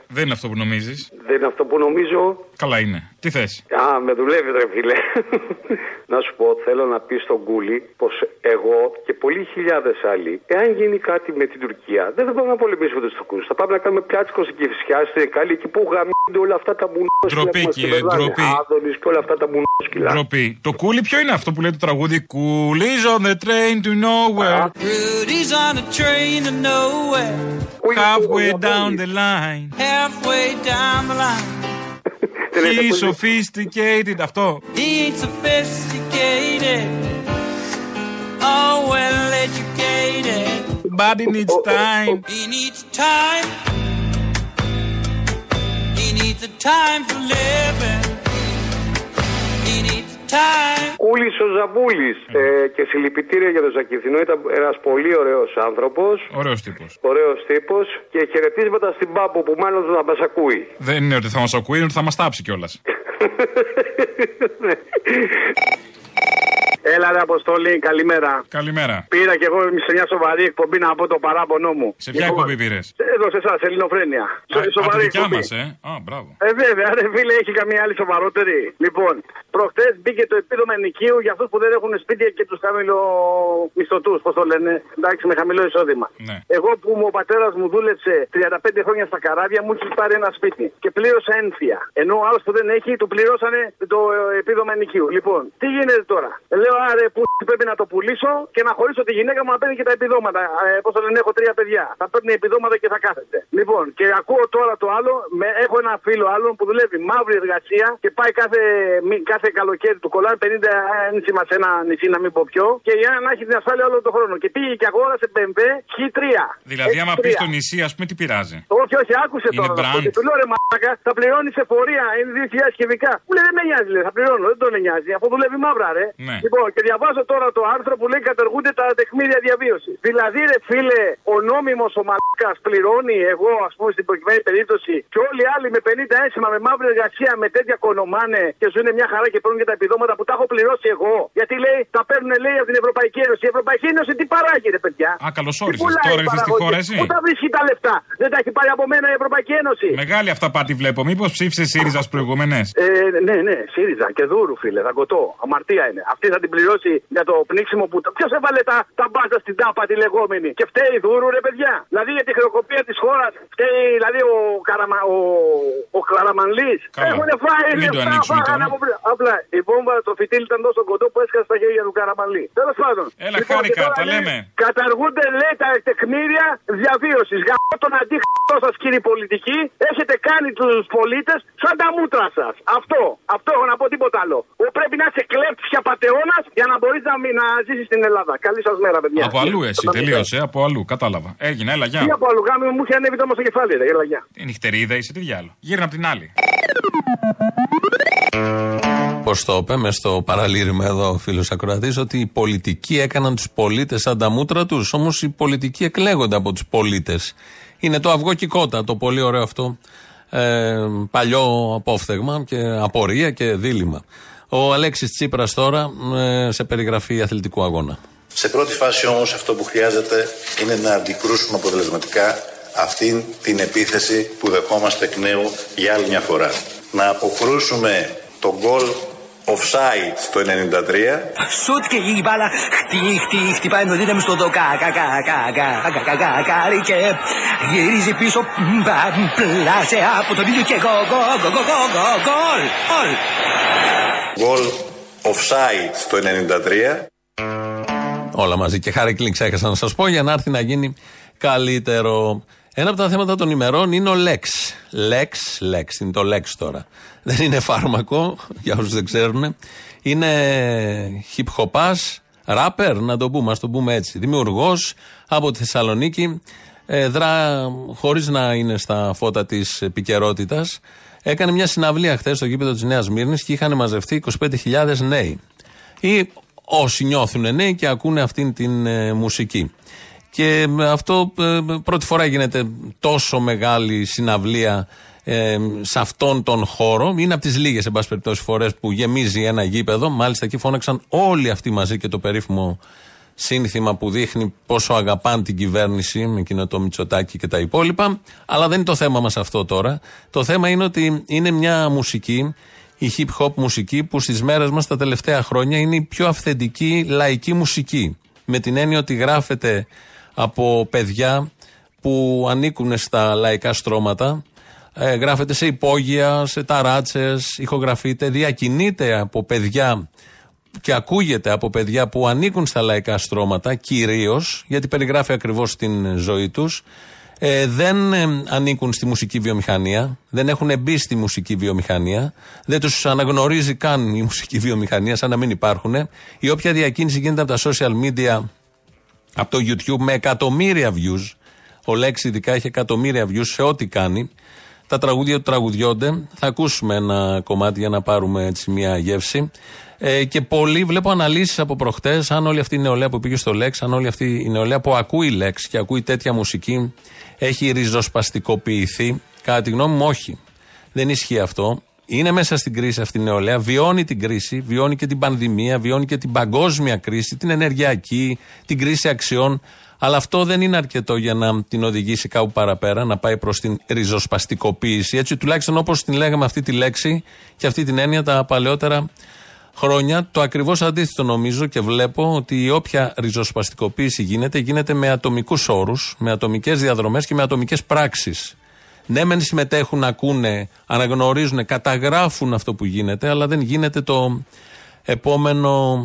[SPEAKER 11] Δεν είναι αυτό που νομίζεις.
[SPEAKER 27] Δεν είναι αυτό που νομίζω.
[SPEAKER 11] Καλά είναι. Τι θες;
[SPEAKER 28] Α, με δουλεύει, ρε φίλε. να σου πω, θέλω να πεις στον Κούλι πως εγώ και πολλοί χιλιάδες άλλοι, εάν γίνει κάτι με την Τουρκία, δεν θα πάμε να πολεμήσουμε τους Τουρκούς. Θα πάμε να κάνουμε πιάτσικο στην Κυφσιά, στην Εκάλη, εκεί που γαμίζονται όλα αυτά τα μπουνόσκυλα.
[SPEAKER 11] Ντροπή, κύριε, ντροπή.
[SPEAKER 28] Άδωνης και όλα αυτά τα μπουνόσκυλα.
[SPEAKER 11] Ντροπή. Το κούλι ποιο είναι αυτό που λέει το τραγούδι; Coolies on the train to nowhere.
[SPEAKER 29] Rudy's on a train to nowhere.
[SPEAKER 11] Halfway down the line.
[SPEAKER 29] Halfway down the line.
[SPEAKER 11] He's sophisticated. Αυτό.
[SPEAKER 29] He ain't sophisticated. Oh, well educated.
[SPEAKER 11] But he needs time.
[SPEAKER 29] He needs time. He needs the time for living. He needs time.
[SPEAKER 28] Κούλη ο Ζαμπούλης. Ε, και συλληπιτήρια για τον Ζακηθινό. Ήταν ένας πολύ ωραίος άνθρωπος.
[SPEAKER 11] Ωραίος τύπος.
[SPEAKER 28] Ωραίος τύπος. Και χαιρετίσματα στην Πάμπο που μάλλον θα μας ακούει.
[SPEAKER 11] Δεν είναι ότι θα μας ακούει, είναι ότι θα μας τάψει κιόλας.
[SPEAKER 27] Έλα, ρε Αποστολή, καλημέρα.
[SPEAKER 11] Καλημέρα.
[SPEAKER 27] Πήρα και εγώ σε μια σοβαρή εκπομπή να πω το παράπονό μου.
[SPEAKER 11] Σε ποια εκπομπή πήρες;
[SPEAKER 27] Εδώ σε εσά, Ελληνοφρένια.
[SPEAKER 11] Α, από τη δικιά μας, ε; Α, μπράβο.
[SPEAKER 27] Ε, βέβαια, ρε φίλε, έχει καμία άλλη σοβαρότερη. Λοιπόν, προχτές μπήκε το επίδομα ενοικίου για αυτούς που δεν έχουν σπίτια και τους χαμηλομισθωτού, πώς το λένε. Εντάξει, με χαμηλό εισόδημα.
[SPEAKER 11] Ναι.
[SPEAKER 27] Εγώ που μου, ο πατέρας μου δούλεψε 35 χρόνια στα καράβια, μου έχει πάρει ένα σπίτι και πλήρωσα ένφια. Ενώ ο άλλος που δεν έχει, του πληρώσανε το ε, επίδομα ενοικίου. Λοιπόν, τι γίνεται τώρα; Λέω, άρε, που πρέπει να το πουλήσω και να χωρίσω τη γυναίκα μου να παίρνει και τα επιδόματα. Ε, Πώς το λένε, έχω τρία παιδιά. Θα παίρνει επιδόματα και θα κάθεται. Λοιπόν, και ακούω τώρα το άλλο, με, έχω ένα φίλο άλλον που δουλεύει μαύρη εργασία και πάει κάθε, μη- κάθε καλοκαίρι του κολλάει 50 ένσημα σε ένα νησί, να μην πω ποιο, και για να έχει την ασφάλεια όλο τον χρόνο. Και πήγε και αγόρασε BMW Χ3.
[SPEAKER 11] Δηλαδή, άμα πεις
[SPEAKER 27] X3.
[SPEAKER 11] στο νησί, ας πούμε, τι πειράζει;
[SPEAKER 27] Όχι, όχι, άκουσε
[SPEAKER 11] Είναι
[SPEAKER 27] τώρα. να σου πω.
[SPEAKER 11] brand.
[SPEAKER 27] Και του λέω ρε μαλάκα, θα πληρώνεις σε φορεία, είναι 2.000 κυβικά. Μου λέει δεν με νοιάζει, λέει, θα πληρώνω, δεν τον νοιάζει, αφού δουλεύει μαύρα, ρε.
[SPEAKER 11] Ναι.
[SPEAKER 27] Λοιπόν, και διαβάζω τώρα το άρθρο που λέει κατεργούνται τα τεκμήρια διαβίωσης. Δηλαδή, ρε φίλε, ο νόμιμος ο μαλάκας πληρώνει, εγώ ας πούμε στην προκειμένη περίπτωση, και όλοι οι άλλοι με 50 ένσημα, με μαύρη εργασία, με τέτοια κονομάνε και ζουν μια χαρά και παίρνουν και τα επιδόματα που τα έχω πληρώσει εγώ. Γιατί λέει, τα παίρνουν λέει από την Ευρωπαϊκή Ένωση. Η Ευρωπαϊκή Ένωση τι παράγει, ρε παιδιά;
[SPEAKER 11] Α, καλώς
[SPEAKER 27] Τι
[SPEAKER 11] όρισες.
[SPEAKER 27] πουλάει
[SPEAKER 11] Τώρα
[SPEAKER 27] η
[SPEAKER 11] ήρθες στη
[SPEAKER 27] παραγωγή;
[SPEAKER 11] χώρα, εσύ.
[SPEAKER 27] Πού τα βρίσκει τα λεφτά; Δεν τα έχει πάρει από μένα η Ευρωπαϊκή Ένωση.
[SPEAKER 11] Μεγάλη αυτά πάτη βλέπω. Μήπως ψήφισες ΣΥΡΙΖΑ προηγούμενες;
[SPEAKER 27] Ε, ναι, ναι, ΣΥΡΙΖΑ και δούρου, φίλε, δαγκωτό. Αμαρτία είναι. Αυτή θα την πληρώσει για το πνίξιμο που. Ποιος έβαλε τα, τα μπάζα στην τάπα τη λεγόμενη; Και φταίει η δούρου, ρε παιδιά. Δηλαδή για τη χρεοκοπία της χώρας φταίει δηλαδή ο, Καραμα, ο, ο Καραμανλής.
[SPEAKER 11] Καλά.
[SPEAKER 27] Έχουν φάει
[SPEAKER 11] Μην το
[SPEAKER 27] λεφτά,
[SPEAKER 11] ανοίξουμε
[SPEAKER 27] φάγανε
[SPEAKER 11] τώρα.
[SPEAKER 27] από πριν. Απλά η βόμβα, το φυτίλ ήταν τόσο κοντό που έσκασε στα χέρια του Καραμανλή. Τέλος πάντων.
[SPEAKER 11] Έλα,
[SPEAKER 27] Λοιπόν,
[SPEAKER 11] χάρηκα,
[SPEAKER 27] και τώρα
[SPEAKER 11] τα
[SPEAKER 27] λέει,
[SPEAKER 11] λέμε.
[SPEAKER 27] Καταργούνται, λέει, τα τεκμήρια διαβίωσης. Γαμώ τον αντίχτυπο σας, κύριοι πολιτικοί. Έχετε κάνει τους πολίτες σαν τα μούτρα σας. Αυτό. Αυτό έχω να πω τίποτα άλλο. Ο πρέπει να είσαι κλέφτια πατεώνα για να μπορείς να, μην- να ζήσεις στην Ελλάδα. Καλή σας μέρα, παιδιά.
[SPEAKER 11] Από αλλού εσύ, τελείωσε. Από αλλού, κατάλαβα. Έγινε, έλα,
[SPEAKER 27] Τι
[SPEAKER 11] γεια.
[SPEAKER 27] από αλλού γάμι μου είχε ανέβει το όμως στο κεφάλι, ρε. Έλα, γεια.
[SPEAKER 11] Τι νυχτερίδα είσαι, τι διάλογο. Γύρνα από την άλλη.
[SPEAKER 2] Πώς το είπε μες στο παραλήρημα εδώ ο φίλος Ακροατής, ότι οι πολιτικοί έκαναν τους πολίτες σαν τα μούτρα τους. Όμως οι πολιτικοί εκλέγονται από τους πολίτες. Είναι το αυγό και η κότα, το πολύ ωραίο αυτό ε, παλιό απόφθεγμα και απορία και δίλημα. Ο Αλέξης Τσίπρας τώρα ε, σε περιγραφή αθλητικού αγώνα.
[SPEAKER 30] Σε πρώτη φάση όμως αυτό που χρειάζεται είναι να αντικρούσουμε αποτελεσματικά αυτήν την επίθεση που δεχόμαστε εκ νέου για άλλη μια φορά. Να αποκρούσουμε το γκολ offside στο 93
[SPEAKER 31] Σουτ και η μπάλα χτυ, χτυ, χτυπάει με δύναμη στο δοκά. Κα, κα, κα, κα, κα, κα, κα, κάρι και γυρίζει πίσω. Μπα, Πλάσε από τον ίδιο και γκολ, γκολ, γκολ, γκολ, γκολ, γκολ, γκολ.
[SPEAKER 30] γκολ offside στο 93
[SPEAKER 2] Όλα μαζί. Και χάρη κλικ ξέχασα να σας πω για να έρθει να γίνει καλύτερο. Ένα από τα θέματα των ημερών είναι ο Lex. Lex, Lex, είναι το Lex τώρα. Δεν είναι φάρμακο, για όσους δεν ξέρουν. Είναι hip hopά, rapper, να το πούμε, ας το πούμε έτσι. Δημιουργός από τη Θεσσαλονίκη. Ε, δρά χωρίς να είναι στα φώτα της επικαιρότητας. Έκανε μια συναυλία χθες στο γήπεδο της Νέας Μύρνης και είχαν μαζευτεί 25.000 νέοι. Ή όσοι νιώθουν νέοι και ακούνε αυτήν την ε, μουσική. Και με αυτό ε, πρώτη φορά γίνεται τόσο μεγάλη συναυλία ε, σε αυτόν τον χώρο. Είναι από τις λίγες, εν πάση περιπτώσει, φορές που γεμίζει ένα γήπεδο. Μάλιστα εκεί φώναξαν όλοι αυτοί μαζί και το περίφημο σύνθημα που δείχνει πόσο αγαπάνε την κυβέρνηση με εκείνο το Μητσοτάκι και τα υπόλοιπα. Αλλά δεν είναι το θέμα μας αυτό τώρα. Το θέμα είναι ότι είναι μια μουσική η hip hop μουσική που στις μέρες μας τα τελευταία χρόνια είναι η πιο αυθεντική λαϊκή μουσική. Με την έννοια ότι γράφεται από παιδιά που ανήκουν στα λαϊκά στρώματα, ε, γράφεται σε υπόγεια, σε ταράτσες, ηχογραφείται, διακινείται από παιδιά και ακούγεται από παιδιά που ανήκουν στα λαϊκά στρώματα κυρίως, γιατί περιγράφει ακριβώς την ζωή τους, ε, δεν ε, ανήκουν στη μουσική βιομηχανία, δεν έχουν μπει στη μουσική βιομηχανία, δεν τους αναγνωρίζει καν η μουσική βιομηχανία, σαν να μην υπάρχουν. Η όποια διακίνηση γίνεται από τα social media, από το YouTube, με εκατομμύρια views, ο Λέξη ειδικά έχει εκατομμύρια views σε ό,τι κάνει. Τα τραγούδια του τραγουδιώνται. Θα ακούσουμε ένα κομμάτι για να πάρουμε έτσι μια γεύση. Ε, και πολλοί βλέπω αναλύσεις από προχτές, αν όλη αυτή η νεολαία που πήγε στο Λέξ, αν όλη αυτή η νεολαία που ακούει Λέξ και ακούει τέτοια μουσική, έχει ριζοσπαστικοποιηθεί. Κατά τη γνώμη μου, όχι. Δεν ισχύει αυτό. Είναι μέσα στην κρίση αυτή η νεολαία, βιώνει την κρίση, βιώνει και την πανδημία, βιώνει και την παγκόσμια κρίση, την ενεργειακή, την κρίση αξιών. Αλλά αυτό δεν είναι αρκετό για να την οδηγήσει κάπου παραπέρα, να πάει προς την ριζοσπαστικοποίηση. Έτσι, τουλάχιστον όπως την λέγαμε αυτή τη λέξη και αυτή την έννοια τα παλαιότερα χρόνια. Το ακριβώς αντίθετο νομίζω και βλέπω ότι η όποια ριζοσπαστικοποίηση γίνεται, γίνεται με ατομικούς όρους, με ατομικές διαδρομές και με ατομικές πράξεις. Ναι, μεν συμμετέχουν, ακούνε, αναγνωρίζουν, καταγράφουν αυτό που γίνεται, αλλά δεν γίνεται το επόμενο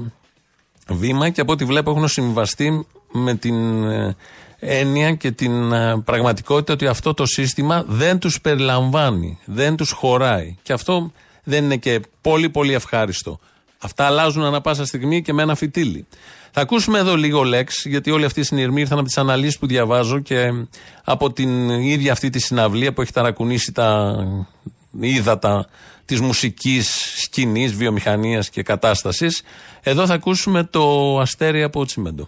[SPEAKER 2] βήμα και από ό,τι βλέπω έχουν συμβαστεί με την ε, έννοια και την ε, πραγματικότητα ότι αυτό το σύστημα δεν τους περιλαμβάνει, δεν τους χωράει. Και αυτό δεν είναι και πολύ πολύ ευχάριστο. Αυτά αλλάζουν ανα πάσα στιγμή και με ένα φυτίλι. Θα ακούσουμε εδώ λίγο λέξ, γιατί όλοι αυτοί οι συνειρμοί ήρθαν από τις αναλύσεις που διαβάζω και από την ίδια αυτή τη συναυλία που έχει ταρακουνήσει τα ύδατα της μουσικής σκηνής, βιομηχανίας και κατάστασης. Εδώ θα ακούσουμε το αστέρι από Τσιμέντο.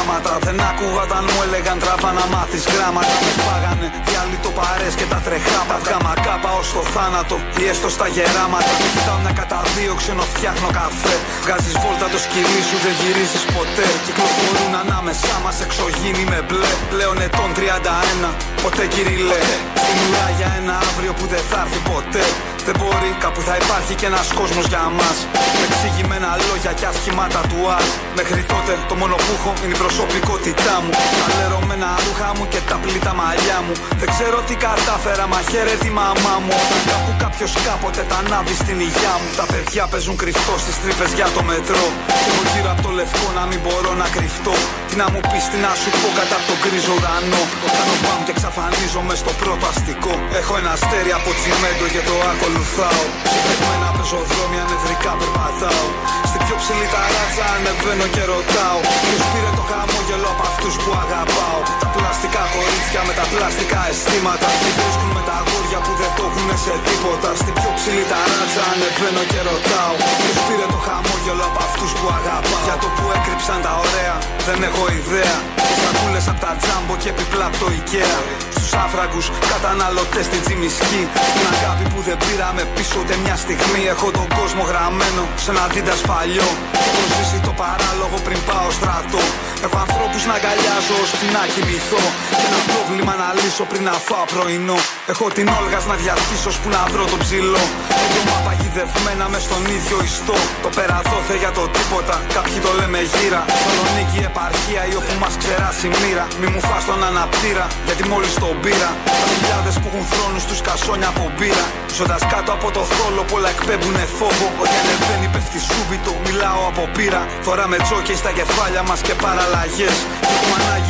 [SPEAKER 32] Μεροκάματα Δεν άκουγα όταν μου έλεγαν τράβα να μάθεις γράμματα. Με φάγανε οι άλλοι το παρές και τα τρεχάματα Βγάμα κάπα ως το θάνατο ή έστω στα γεράματα. Κοιτάω μια κατά δύο ξένο φτιάχνω καφέ. Βγάζεις βόλτα το σκυλί σου δεν γυρίζεις ποτέ. Κυκλοφορούν ανάμεσά μας εξωγήινοι με μπλε. Πλέον ετών 31 ποτέ κυριλέ Στην ουρά για ένα αύριο που δεν θα έρθει ποτέ δεν μπορεί, κάπου θα υπάρχει και ένας κόσμος για μας. Με εξηγημένα λόγια και ασχημάτα του ΑΡ. Μέχρι τότε το μόνο που έχω είναι η προσωπικότητά μου. Τα λερωμένα ρούχα μου και τα πλήτα μαλλιά μου. Δεν ξέρω τι κατάφερα, μα χαίρε τη μαμά μου. Όταν κάπου κάποιος κάποτε τα ανάβει στην υγειά μου. Τα παιδιά παίζουν κρυφτό στις τρύπες για το μετρό. Και εγώ γύρω από το λευκό να μην μπορώ να κρυφτώ. Τι να μου πεις, τι να σου πω κατά τον γκρίζο ουρανό. Κάνω μπαμ και εξαφανίζομαι στο πρώτο αστικό. Έχω ένα αστέρι από τσιμέντο και το ακολουθάω. Σε πεζοδρόμια νευρικά περπατάω. Στην πιο ψηλή ταράτσα ανεβαίνω και ρωτάω. Ποιος πήρε το χαμόγελο από αυτούς που αγαπάω; Τα πλαστικά κορίτσια με τα πλαστικά αισθήματα. Τι βρίσκουν με τα αγόρια που δεν το έχουν σε τίποτα. Στην πιο ψηλή ταράτσα ανεβαίνω και ρωτάω. Ποιος πήρε το χαμόγελο από αυτούς που αγαπάω; Για το που έκρυψαν τα ωραία δεν έχω ιδέα. Σακούλες από τα τζάμπο και επιπλά από το Ikea. Στους άφραγκους καταναλωτές στην τσιμισκή. Την αγάπη που δεν πήραμε πίσω ούτε μια στιγμή. Έχω τον κόσμο γραμμένο σε ένα αντίτας παλιό. Έχω ζήσει το παράλογο πριν πάω στρατό. Έχω ανθρώπους να αγκαλιάζω ώστε να κοιμηθώ. Και ένα πρόβλημα να λύσω πριν να φάω πρωινό. Έχω την όλγας να διαρκήσω που να βρω το ψηλό. Έντομα παγιδευμένα μες στον ίδιο ιστό. Το πέρα δόθε για το τίποτα. Κάποιοι το λέμε γύρα. Θολονίκη επαρχία ή όπου μας ξεράσει η μοίρα. Μη μου φά τον αναπτήρα γιατί μόλις τον πήρα. Τα χιλιάδες που έχουν θρόνου τους κασόνια από μπύρα. Ζώντας κάτω από το θόλο πολλά εκπέμπουνε φόβο. Ότι ανεβαίνει πέφτει σούμπιτο. Μιλάω από πύρα. Φοράμε τζόκες στα κεφάλια μας και παραλλαγές.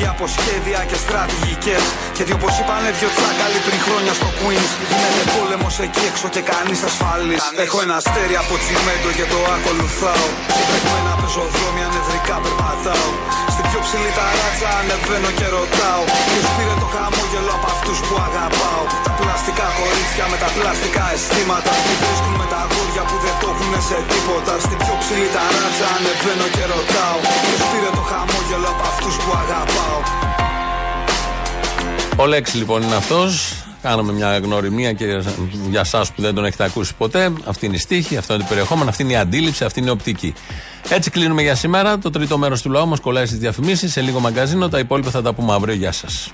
[SPEAKER 32] Και έχουμε ανάγκη από σχέδια και στρατηγικέ. Γιατί όπως είπανε δυο τσάκαλοι πριν χρόνια στο Queens. Γίνεται πόλεμος εκεί έξω και κανείς ασφαλή. Έχω ένα αστέρι από τσιμέντο και το ακολουθάω. Σε βρεγμένα πεζοδρόμια νευρικά περπατάω. Στην πιο ψηλή ταράτσα ανεβαίνω και ρωτάω. Ποιος πήρε το χαμόγελο από αυτούς που αγαπάω; Τα πλαστικά κορίτσια με τα πλαστικά αισθήματα που βρίσκουν με τα αγόρια που δεν το έχουν σε τίποτα. Στην πιο ψηλή ταράτσα ανεβαίνω και ρωτάω. Ποιος πήρε το χαμόγελο από αυτούς που αγαπάω;
[SPEAKER 2] Ο Λέξης λοιπόν είναι αυτός. Κάναμε μια γνωριμία και για εσά που δεν τον έχετε ακούσει ποτέ. Αυτή είναι η στίχη, αυτό είναι το περιεχόμενο, αυτή είναι η αντίληψη, αυτή είναι η οπτική. Έτσι κλείνουμε για σήμερα. Το τρίτο μέρος του λαού μας κολλάει στις διαφημίσεις. Σε λίγο μαγκαζίνο. Τα υπόλοιπα θα τα πούμε αύριο. Γεια σας.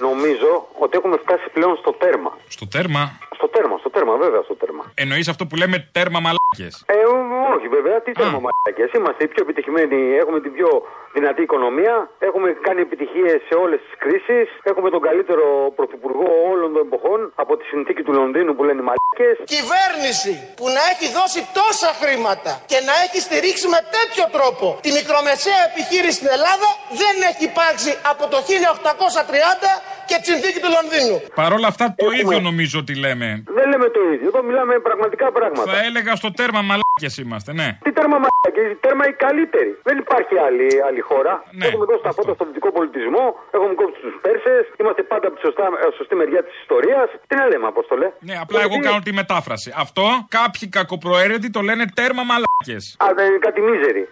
[SPEAKER 28] Νομίζω ότι έχουμε φτάσει πλέον στο τέρμα.
[SPEAKER 11] Στο τέρμα;
[SPEAKER 28] Στο τέρμα, στο τέρμα, βέβαια, στο τέρμα.
[SPEAKER 11] Εννοείς αυτό που λέμε τέρμα μαλάκες.
[SPEAKER 28] Ε, ό- όχι βέβαια, τι τέρμα μαλάκες. Είμαστε οι πιο επιτυχημένοι, έχουμε την πιο δυνατή οικονομία, έχουμε κάνει επιτυχίες σε όλες τις κρίσεις, έχουμε τον καλύτερο πρωθυπουργό όλων των εποχών από τη συνθήκη του Λονδίνου που λένε οι μαλάκες.
[SPEAKER 33] Κυβέρνηση που να έχει δώσει τόσα χρήματα και να έχει στηρίξει με τέτοιο τρόπο τη μικρομεσαία επιχείρηση στην Ελλάδα δεν έχει υπάρξει από το 1830 και τη συνθήκη του Λονδίνου.
[SPEAKER 11] Παρ' όλα αυτά το ίδιο νομίζω ότι λέμε.
[SPEAKER 28] Δεν λέμε το ίδιο, εδώ μιλάμε πραγματικά πράγματα.
[SPEAKER 11] Θα έλεγα στο τέρμα μαλάκες είμαστε, ναι.
[SPEAKER 28] Τι τέρμα μαλάκες, η τέρμα η καλύτερη. Δεν υπάρχει άλλη, άλλη χώρα.
[SPEAKER 11] Ναι,
[SPEAKER 28] έχουμε δώσει τα φώτα στον δυτικό πολιτισμό, έχουμε κόψει τους Πέρσες, είμαστε πάντα από τη σωστά, ε, σωστή μεριά της ιστορίας. Τι να λέμε, Απόστολε;
[SPEAKER 11] Ναι, απλά εγώ κάνω τη μετάφραση. Αυτό κάποιοι κακοπροαίρετοι το λένε τέρμα μαλάκε.
[SPEAKER 28] Α, δεν είναι κάτι μίζερη.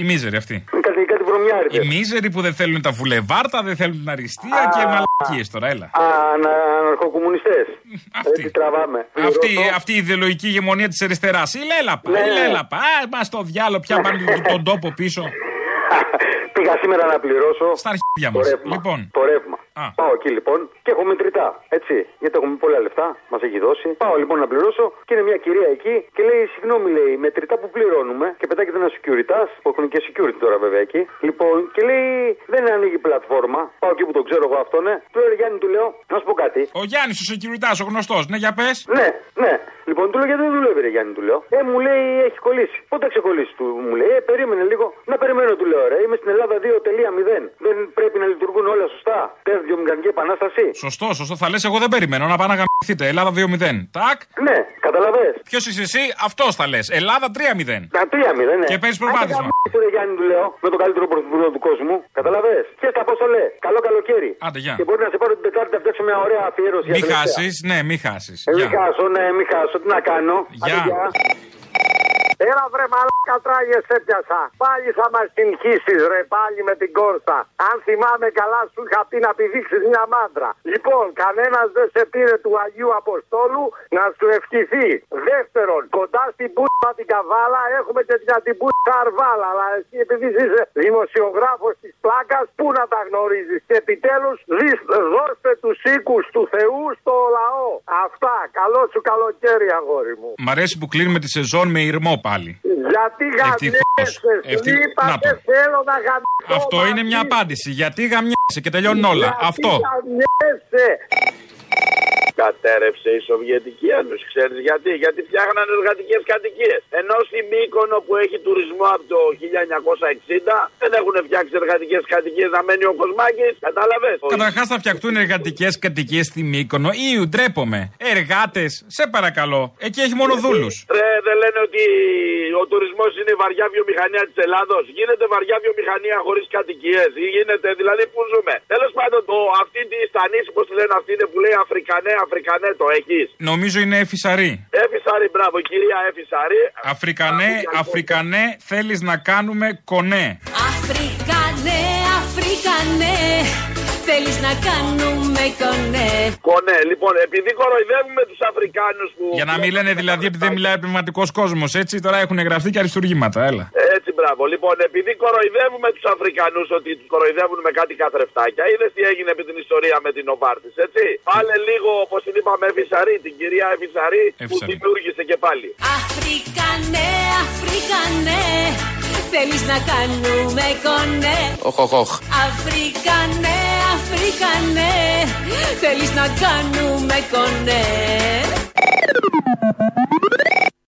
[SPEAKER 11] Η μίζερη αυτή.
[SPEAKER 28] Κάτι, κάτι βρωμιάριδες.
[SPEAKER 11] Οι μίζεροι που δεν θέλουν τα βουλεβάρτα, δεν θέλουν την αριστεία και μαλακίες τώρα, έλα.
[SPEAKER 28] Α, ανα, αναρχοκομμουνιστές. Έτσι τραβάμε.
[SPEAKER 11] Αυτή,
[SPEAKER 28] Πληρώσω.
[SPEAKER 11] αυτή η ιδεολογική ηγεμονία της αριστεράς. Η λέλαπα,
[SPEAKER 28] Ναι,
[SPEAKER 11] η
[SPEAKER 28] ναι.
[SPEAKER 11] λέλαπα. Α, μα το διάλογο πια πάνε τον, τον τόπο πίσω.
[SPEAKER 28] Πήγα σήμερα να πληρώσω.
[SPEAKER 11] Στα αρχίδια
[SPEAKER 28] το
[SPEAKER 11] μας.
[SPEAKER 28] ρεύμα.
[SPEAKER 11] Λοιπόν.
[SPEAKER 28] Το ρεύμα.
[SPEAKER 11] Α.
[SPEAKER 28] Πάω εκεί λοιπόν και έχω μετρητά. Έτσι. Γιατί έχουμε πολλά λεφτά, μας έχει δώσει. Πάω λοιπόν να πληρώσω και είναι μια κυρία εκεί και λέει: Συγγνώμη, λέει, μετρητά που πληρώνουμε. Και πετάγεται ένας security, που έχουν και security τώρα βέβαια εκεί. Λοιπόν, και λέει: Δεν ανοίγει πλατφόρμα. Πάω εκεί που το ξέρω εγώ αυτό, ναι. Του λέω: Γιάννη, του λέω: Να σου πω κάτι.
[SPEAKER 11] Ο Γιάννης, ο security, ο γνωστός. Ναι, για πες.
[SPEAKER 28] Ναι, ναι. Λοιπόν, του λέω γιατί δεν δουλεύει, ρε Γιάννη, του λέω. Ε, μου λέει έχει κολλήσει. Πότε θα ξεκολλήσει, του μου λέει. Ε, περίμενε λίγο. Να περιμένω, του λέω, ρε. Είμαι στην Ελλάδα 2.0. Δεν πρέπει να λειτουργούν όλα σωστά. Τέτοιο βιομηχανική επανάσταση.
[SPEAKER 11] Σωστό, σωστό. Θα λες, εγώ δεν περιμένω να πάνε να γαμηθείτε. Ελλάδα 2-0. Τάκ.
[SPEAKER 28] Ναι, καταλαβέ.
[SPEAKER 11] Ποιος είσαι εσύ, αυτός θα λες. Ελλάδα 3-0.
[SPEAKER 28] Τα 3-0, ναι.
[SPEAKER 11] Και παίρνει προβάδισμα.
[SPEAKER 28] Άντε, ρε Γιάννη, του λέω, με τον καλύτερο πρωθυπουργό του κόσμου. Καταλαβέ. Και στα πώ το λέει. Καλό καλοκαίρι.
[SPEAKER 11] Άντε, γεια.
[SPEAKER 28] Και μπορεί να σε πάρω την Τετάρτη να φτιάξω μια ωραία αφιέρωση.
[SPEAKER 11] Μη
[SPEAKER 28] για τελευταία.
[SPEAKER 11] χάσεις, ναι, μη χάσεις.
[SPEAKER 28] Ε, μη χάσω, ναι, μη χάσω. Τι να κάνω.
[SPEAKER 11] Γεια.
[SPEAKER 28] Άντε, γεια.
[SPEAKER 34] Έλα βρε μαλάκα τράγες έπιασα. Πάλι θα μας συγχύσεις ρε πάλι με την κόρσα. Αν θυμάμαι καλά σου είχα πει να πηδήξεις μια μάντρα. Λοιπόν, κανένας δεν σε πήρε του Αγίου Αποστόλου να σου ευχηθεί. Δεύτερον, κοντά στην πούτσα την καβάλα έχουμε και για την πούτσα αρβάλα. Αλλά εσύ επειδή είσαι δημοσιογράφος της πλάκας, πού να τα γνωρίζεις; Και επιτέλους δεις- δώστε τους οίκους του Θεού στο λαό. Αυτά. Καλό σου καλοκαίρι αγόρι μου.
[SPEAKER 11] Μ' αρέσει που κλείνουμε τη σεζόν με ηρμό πάλι.
[SPEAKER 34] Γιατί
[SPEAKER 11] Ευτυχώς.
[SPEAKER 34] γαμιέσαι,
[SPEAKER 11] Ευτυχ-
[SPEAKER 34] σου είπα
[SPEAKER 11] Να το.
[SPEAKER 34] δεν θέλω να γαμιέσαι.
[SPEAKER 11] Αυτό είναι μια απάντηση. Γιατί γαμιέσαι και τελειώνουν όλα. Αυτό.
[SPEAKER 34] γαμιέσαι.
[SPEAKER 10] Κατέρευσε η Σοβιετική Ένωση. Ξέρεις γιατί; Γιατί φτιάχνανε εργατικές κατοικίες. Ενώ στη Μύκονο που έχει τουρισμό από το 1960 δεν έχουν φτιάξει εργατικές κατοικίες να μένει ο Κοσμάκης. Κατάλαβες;
[SPEAKER 11] Καταρχάς θα φτιαχτούν εργατικές κατοικίες στη Μύκονο. Ήου, ντρέπομαι. Εργάτες, σε παρακαλώ. Εκεί έχει μόνο δούλους.
[SPEAKER 10] Ρε, δεν λένε ότι ο τουρισμός είναι η βαριά βιομηχανία της Ελλάδος. Γίνεται βαριά βιομηχανία χωρίς κατοικίες. Ή γίνεται, δηλαδή, πού ζούμε. Τέλος πάντων, το, αυτή τη στανίση, πώς τη λένε αυτή είναι που λέει Αφρικανέ, Αφρικανέ, το έχεις.
[SPEAKER 11] Νομίζω είναι εφησαρή.
[SPEAKER 10] Έφυσαρη, μπράβο, η κυρία Έφυσαρη.
[SPEAKER 11] Αφρικανέ, Αφρικανέ, θέλεις να κάνουμε κονέ.
[SPEAKER 35] Αφρικανέ, Αφρικανέ, θέλεις να κάνουμε κονέ;
[SPEAKER 10] Κονέ, λοιπόν, επειδή κοροϊδεύουμε τους Αφρικάνους που.
[SPEAKER 11] Για να μην λένε δηλαδή ότι δεν μιλάει πνευματικός κόσμος, έτσι τώρα έχουν γραφτεί και αριστουργήματα, έλα.
[SPEAKER 10] Έτσι, μπράβο. Λοιπόν, επειδή κοροϊδεύουμε τους Αφρικανούς ότι τους κοροϊδεύουν με κάτι καθρεφτάκια, είδες τι έγινε με την ιστορία με την Οβάρτης, έτσι; Πάλε λίγο, όπως την είπαμε, Εφησαρή, την κυρία Εφησαρή, που
[SPEAKER 11] Εφησαρή.
[SPEAKER 10] δημιούργησε και πάλι.
[SPEAKER 35] Αφρικανέ, Αφρικανέ, θέλεις να κάνουμε κονέ;
[SPEAKER 24] Οχ, οχ, οχ.
[SPEAKER 35] Αφρικανέ, Αφρικανέ, θέλεις να κάνουμε κονέ;